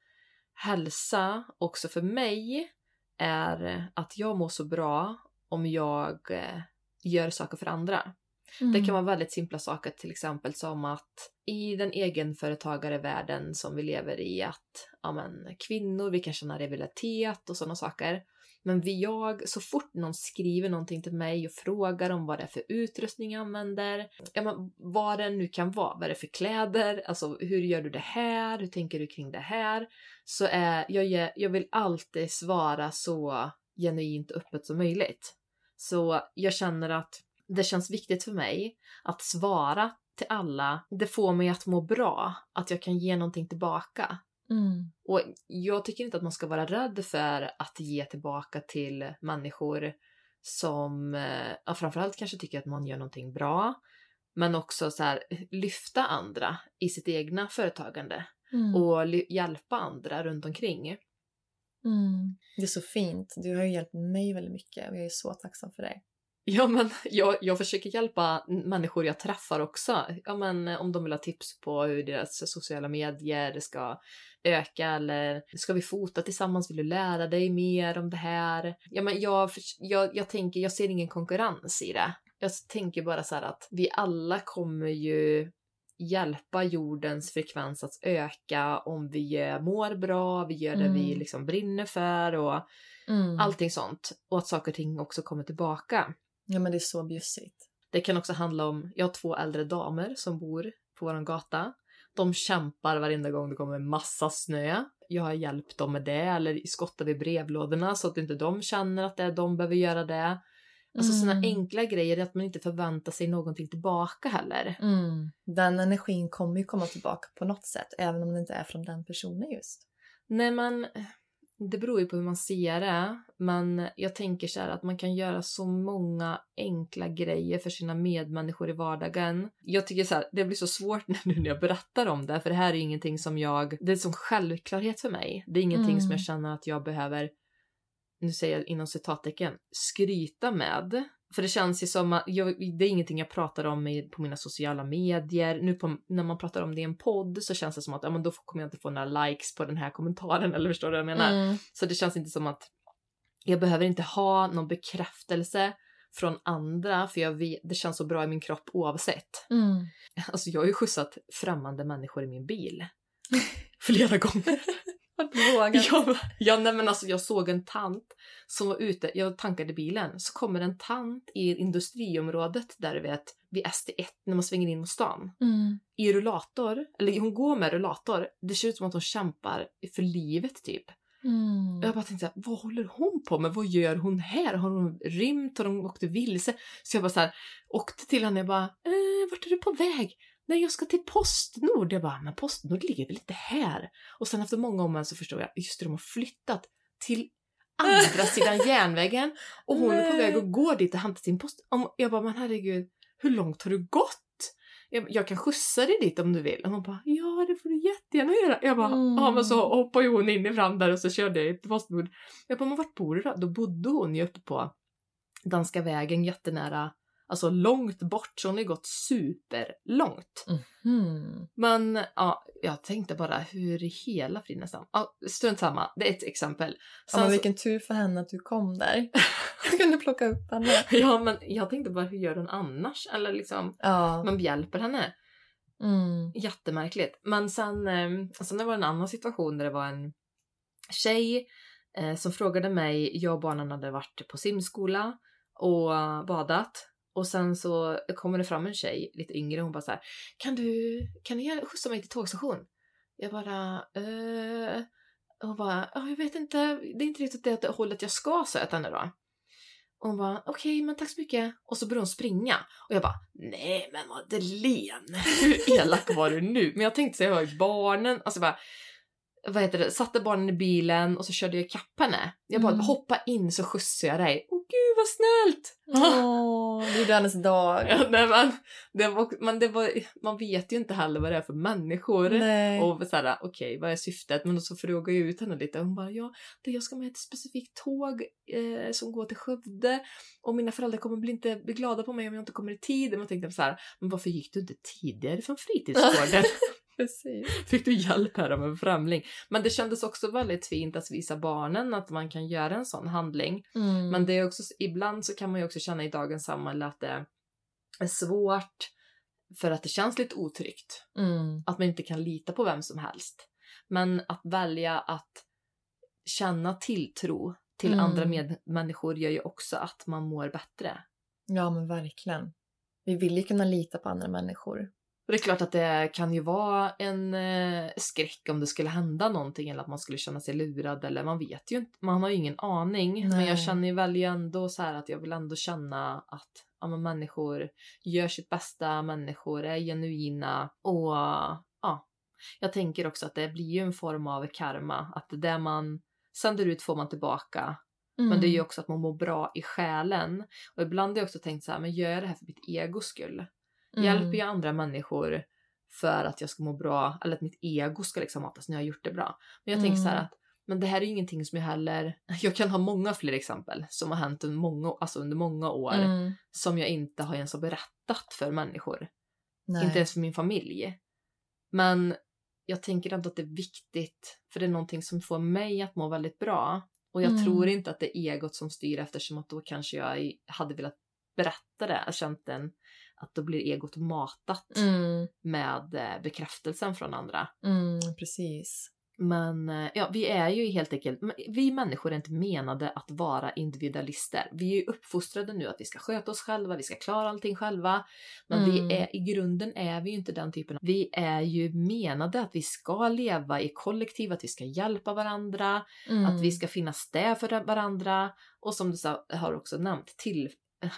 Speaker 2: hälsa också för mig är att jag mår så bra om jag eh, gör saker för andra. Det kan vara väldigt simpla saker, till exempel som att i den egenföretagarevärlden som vi lever i, att ja, men, kvinnor, vi kan känna rivalitet och sådana saker. Men vi, jag, så fort någon skriver någonting till mig och frågar om vad det är för utrustning jag använder, ja, men, vad det nu kan vara, vad det är för kläder, alltså hur gör du det här, hur tänker du kring det här? Så är, jag, jag vill alltid svara så genuint och öppet som möjligt. Så jag känner att det känns viktigt för mig att svara till alla. Det får mig att må bra, att jag kan ge någonting tillbaka.
Speaker 3: Mm.
Speaker 2: Och jag tycker inte att man ska vara rädd för att ge tillbaka till människor som eh, ja, framförallt kanske tycker att man gör någonting bra. Men också så här, lyfta andra i sitt egna företagande
Speaker 3: Mm.
Speaker 2: och hjälpa andra runt omkring.
Speaker 3: Mm. Det är så fint. Du har ju hjälpt mig väldigt mycket och jag är så tacksam för det.
Speaker 2: Ja, men jag, jag försöker hjälpa människor jag träffar också. Ja, men eh, om de vill ha tips på hur deras sociala medier ska öka eller ska vi fota tillsammans? Vill du lära dig mer om det här? Ja, men jag, jag, jag tänker, jag ser ingen konkurrens i det. Jag tänker bara så här att vi alla kommer ju hjälpa jordens frekvens att öka om vi mår bra, vi gör det vi
Speaker 3: Mm.
Speaker 2: liksom brinner för och
Speaker 3: Mm.
Speaker 2: allting sånt. Och att saker och ting också kommer tillbaka.
Speaker 3: Ja men det är så bjussigt.
Speaker 2: Det kan också handla om, jag har två äldre damer som bor på vår gata. De kämpar varenda gång det kommer massa snö. Jag har hjälpt dem med det eller skottar vid brevlådorna så att inte de känner att det är de behöver göra det. Alltså sådana
Speaker 3: Mm.
Speaker 2: enkla grejer, att man inte förväntar sig någonting tillbaka heller.
Speaker 3: Mm. Den energin kommer ju komma tillbaka på något sätt, även om det inte är från den personen just.
Speaker 2: Nej men, det beror ju på hur man ser det, men jag tänker så här att man kan göra så många enkla grejer för sina medmänniskor i vardagen. Jag tycker så här, det blir så svårt (laughs) nu när jag berättar om det, för det här är ingenting som jag, det är som självklarhet för mig. Det är ingenting
Speaker 3: Mm.
Speaker 2: som jag känner att jag behöver, nu säger jag inom citattecken, skryta med. För det känns ju som att jag, det är ingenting jag pratar om i, på mina sociala medier. Nu på, när man pratar om det i en podd så känns det som att ja, men då kommer jag inte få några likes på den här kommentaren (laughs) eller förstår du vad jag menar?
Speaker 3: Mm.
Speaker 2: Så det känns inte som att jag behöver inte ha någon bekräftelse från andra för jag vet, det känns så bra i min kropp oavsett.
Speaker 3: Mm.
Speaker 2: Alltså jag har ju skjutsat främmande människor i min bil. (laughs) Flera gånger.
Speaker 3: Vågat.
Speaker 2: Ja, ja nej men alltså jag såg en tant som var ute, jag tankade bilen, så kommer en tant i industriområdet där du vet, vid ST1 när man svänger in mot stan.
Speaker 3: Mm.
Speaker 2: I rullator, eller hon går med rullator, det ser ut som att hon kämpar för livet typ.
Speaker 3: Mm.
Speaker 2: Jag bara tänkte så här, vad håller hon på med? Vad gör hon här? Har hon rymt? Har hon åkt vilse? Så jag bara så här, åkte till henne och bara, eh, vart är du på väg? Nej, jag ska till Postnord. Jag bara, men Postnord ligger väl inte här? Och sen efter många om så förstod jag, just det, de har flyttat till andra (laughs) sidan järnvägen och hon är på väg att gå dit och hämta sin post. Jag bara, men herregud, hur långt har du gått? Jag, jag kan skjutsa dig dit om du vill. Och hon bara, ja det får du jättegärna göra. Jag bara,
Speaker 3: Mm.
Speaker 2: ja men så hoppade ju hon in i fram där och så körde jag till Postnord. Jag bara, men vart bor du då? Då bodde hon ju uppe på Danska vägen jättenära, alltså långt bort, så hon har ju gått superlångt.
Speaker 3: Mm.
Speaker 2: Men ja, jag tänkte bara hur i hela friden Ja, strunt samma, det är ett exempel.
Speaker 3: Ja,
Speaker 2: Sen
Speaker 3: men
Speaker 2: så-
Speaker 3: vilken tur för henne att du kom där. (laughs) Du kunde plocka upp henne. (laughs)
Speaker 2: ja, men jag tänkte bara hur gör hon annars? Eller liksom,
Speaker 3: Ja.
Speaker 2: man hjälper henne.
Speaker 3: Mm.
Speaker 2: Jättemärkligt. Men sen, eh, sen det var en annan situation där det var en tjej eh, som frågade mig, jag och barnen hade varit på simskola och badat. Och sen så kommer det fram en tjej, lite yngre, hon bara så här, kan du, kan du skjutsa mig till tågstation? Jag bara, eh... Hon bara, ja, jag vet inte, det är inte riktigt det hållet jag ska, sa jag till henne då. Och hon bara, okej, men tack så mycket. Och så började hon springa. Och jag bara, nej men Madeleine, hur elak var du nu? Men jag tänkte så jag var ju barnen, alltså bara, vad heter det, satte barnen i bilen och så körde jag ikapp henne. Jag bara,
Speaker 3: Mm.
Speaker 2: hoppa in så skjutsar jag dig. Gud vad snällt!
Speaker 3: Åh, det gjorde hennes dag.
Speaker 2: Ja, nej, men, det var, men det var, man vet ju inte heller vad det är för människor.
Speaker 3: Nej.
Speaker 2: Och såhär, okej, vad är syftet? Men så frågade jag ut henne lite. Hon bara, ja, det jag ska med ett specifikt tåg eh, som går till Skövde och mina föräldrar kommer bli inte bli glada på mig om jag inte kommer i tid. Men jag tänkte så här, men varför gick du inte tidigare från fritidsgården? (laughs) (laughs)
Speaker 3: Precis.
Speaker 2: Fick du hjälp här av en främling? Men det kändes också väldigt fint att visa barnen att man kan göra en sån handling.
Speaker 3: Mm.
Speaker 2: Men det är också, ibland så kan man ju också känna i dagens samhälle att det är svårt för att det känns lite otryggt.
Speaker 3: Mm.
Speaker 2: Att man inte kan lita på vem som helst. Men att välja att känna tilltro till
Speaker 3: Mm.
Speaker 2: andra medmänniskor gör ju också att man mår bättre.
Speaker 3: Ja, men verkligen. Vi vill ju kunna lita på andra människor.
Speaker 2: Och det är klart att det kan ju vara en eh, skräck om det skulle hända någonting eller att man skulle känna sig lurad eller man vet ju inte, man har ju ingen aning. Men
Speaker 3: Nej.
Speaker 2: jag känner ju väl ju ändå så här att jag vill ändå känna att ja, men människor gör sitt bästa, människor är genuina och ja, jag tänker också att det blir ju en form av karma, att det man sänder ut får man tillbaka. Men det är ju också att man mår bra i själen. Och ibland har jag också tänkt så här, men gör jag det här för mitt egos skull?
Speaker 3: Mm.
Speaker 2: Hjälper jag andra människor för att jag ska må bra, eller att mitt ego ska liksom matas när jag har gjort det bra. Men jag tänker så här
Speaker 3: Mm.
Speaker 2: att, men det här är ju ingenting som jag heller, (laughs) jag kan ha många fler exempel som har hänt under många, alltså under många år
Speaker 3: Mm.
Speaker 2: som jag inte har ens har berättat för människor.
Speaker 3: Nej.
Speaker 2: Inte ens för min familj. Men jag tänker ändå att det är viktigt, för det är någonting som får mig att må väldigt bra. Och jag
Speaker 3: Mm.
Speaker 2: tror inte att det är egot som styr eftersom att då kanske jag hade velat berätta det, känt den, att då blir egot matat
Speaker 3: Mm.
Speaker 2: med eh, bekräftelsen från andra.
Speaker 3: Mm, precis.
Speaker 2: Men eh, ja, vi är ju helt enkelt, vi människor är inte menade att vara individualister. Vi är ju uppfostrade nu att vi ska sköta oss själva, vi ska klara allting själva. Men
Speaker 3: Mm.
Speaker 2: vi är, i grunden är vi ju inte den typen. Vi är ju menade att vi ska leva i kollektiv, att vi ska hjälpa varandra,
Speaker 3: Mm.
Speaker 2: att vi ska finnas där för varandra och som du sa, har också nämnt, till,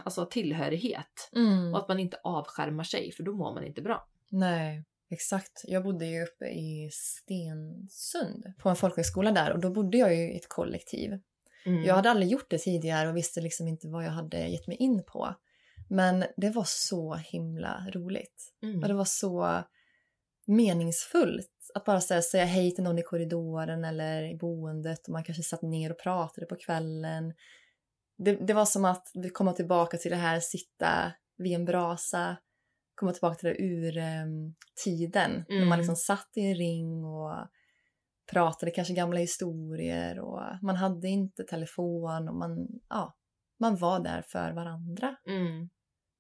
Speaker 2: alltså tillhörighet.
Speaker 3: Mm.
Speaker 2: Och att man inte avskärmar sig för då mår man inte bra.
Speaker 3: Nej. Exakt. Jag bodde ju uppe i Stensund på en folkhögskola där och då bodde jag ju i ett kollektiv.
Speaker 2: Mm.
Speaker 3: Jag hade aldrig gjort det tidigare och visste liksom inte vad jag hade gett mig in på. Men det var så himla roligt.
Speaker 2: Mm.
Speaker 3: Och det var så meningsfullt att bara här, säga hej till någon i korridoren eller i boendet och man kanske satt ner och pratade på kvällen. Det, det var som att vi komma tillbaka till det här sitta vid en brasa, komma tillbaka till det ur um, tiden när
Speaker 2: Mm.
Speaker 3: man liksom satt i en ring och pratade kanske gamla historier och man hade inte telefon och man, ja, man var där för varandra
Speaker 2: Mm.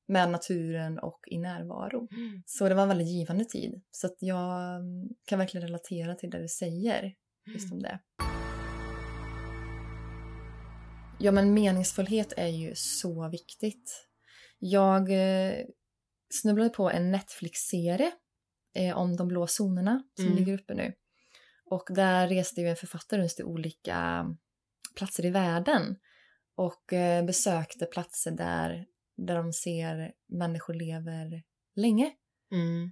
Speaker 3: med naturen och i närvaro. Så det var en väldigt givande tid. Så jag mm, kan verkligen relatera till det du säger just om det. Ja, men meningsfullhet är ju så viktigt. Jag eh, snubblade på en Netflix-serie eh, om de blå zonerna som
Speaker 2: Mm.
Speaker 3: ligger uppe nu. Och där reste ju en författare runt till olika platser i världen och eh, besökte platser där, där de ser människor lever länge.
Speaker 2: Mm.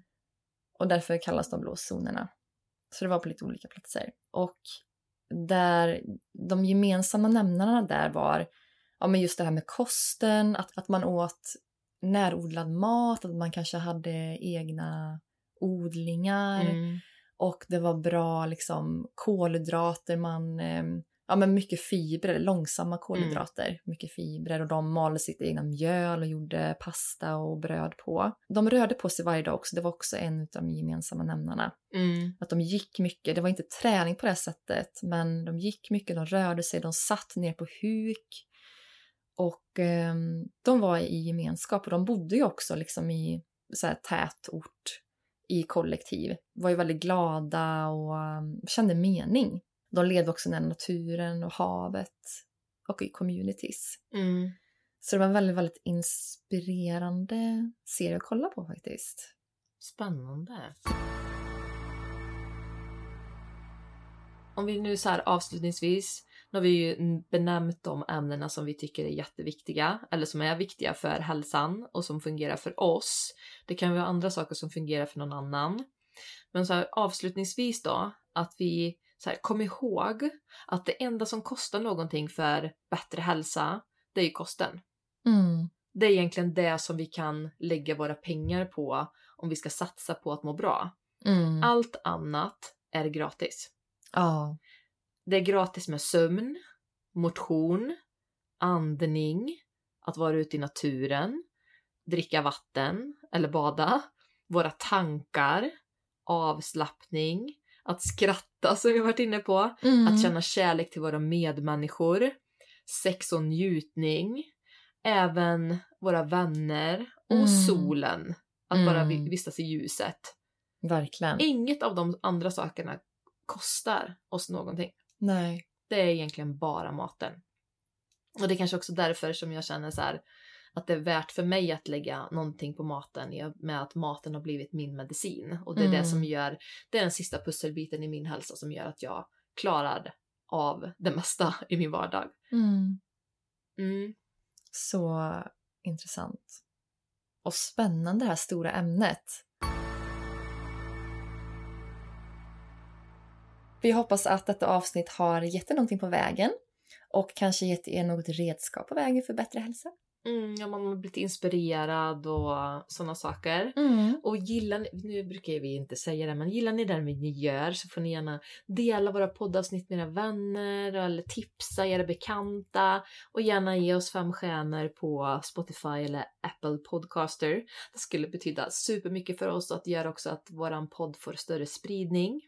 Speaker 3: Och därför kallas de blå zonerna. Så det var på lite olika platser. Och där de gemensamma nämnarna där var ja, men just det här med kosten, att, att man åt närodlad mat, att man kanske hade egna odlingar
Speaker 2: Mm.
Speaker 3: och det var bra liksom kolhydrater, man, eh, ja men mycket fibrer, långsamma kolhydrater, mycket fibrer och de malde sitt egna mjöl och gjorde pasta och bröd på. De rörde på sig varje dag också, det var också en av de gemensamma nämnarna.
Speaker 2: Mm.
Speaker 3: Att de gick mycket, det var inte träning på det sättet, men de gick mycket, de rörde sig, de satt ner på huk. Och eh, de var i gemenskap och de bodde ju också liksom i så här, tätort, i kollektiv. Var ju väldigt glada och um, kände mening. De levde också nära naturen och havet och i communities.
Speaker 2: Mm.
Speaker 3: Så det var en väldigt, väldigt inspirerande serie att kolla på faktiskt.
Speaker 2: Spännande. Om vi nu så här avslutningsvis, nu har vi ju benämnt de ämnena som vi tycker är jätteviktiga eller som är viktiga för hälsan och som fungerar för oss. Det kan vara andra saker som fungerar för någon annan. Men så här, avslutningsvis då, att vi så här, kom ihåg att det enda som kostar någonting för bättre hälsa, det är ju kosten.
Speaker 3: Mm.
Speaker 2: Det är egentligen det som vi kan lägga våra pengar på om vi ska satsa på att må bra.
Speaker 3: Mm.
Speaker 2: Allt annat är gratis.
Speaker 3: Ja.
Speaker 2: Det är gratis med sömn, motion, andning, att vara ute i naturen, dricka vatten eller bada, våra tankar, avslappning, att skratta som vi varit inne på,
Speaker 3: Mm.
Speaker 2: att känna kärlek till våra medmänniskor, sex och njutning, även våra vänner och
Speaker 3: Mm.
Speaker 2: solen. Att bara
Speaker 3: Mm.
Speaker 2: vistas i ljuset.
Speaker 3: Verkligen.
Speaker 2: Inget av de andra sakerna kostar oss någonting.
Speaker 3: Nej.
Speaker 2: Det är egentligen bara maten. Och det är kanske också därför som jag känner så här att det är värt för mig att lägga någonting på maten med att maten har blivit min medicin. Och det är det
Speaker 3: Mm.
Speaker 2: som gör, det är den sista pusselbiten i min hälsa som gör att jag klarar av det mesta (laughs) i min vardag.
Speaker 3: Mm.
Speaker 2: Mm.
Speaker 3: Så intressant. Och spännande det här stora ämnet. Vi hoppas att detta avsnitt har gett er någonting på vägen och kanske gett er något redskap på vägen för bättre hälsa.
Speaker 2: Mm, ja, man har blivit inspirerad och sådana saker.
Speaker 3: Mm.
Speaker 2: Och gillar ni, nu brukar vi inte säga det, men gillar ni det ni gör så får ni gärna dela våra poddavsnitt med era vänner eller tipsa era bekanta och gärna ge oss fem stjärnor på Spotify eller Apple Podcaster. Det skulle betyda supermycket för oss och att göra också att våran podd får större spridning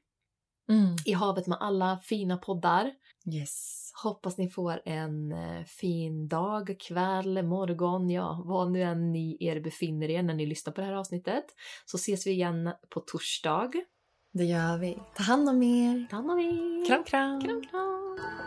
Speaker 3: Mm.
Speaker 2: i havet med alla fina poddar.
Speaker 3: Yes.
Speaker 2: Hoppas ni får en eh, fin dag, kväll, morgon, ja, vad nu än ni er befinner er när ni lyssnar på det här avsnittet. Så ses vi igen på torsdag.
Speaker 3: Det gör vi. Ta hand om er.
Speaker 2: Ta hand om er!
Speaker 3: Kram, kram.
Speaker 2: kram, kram.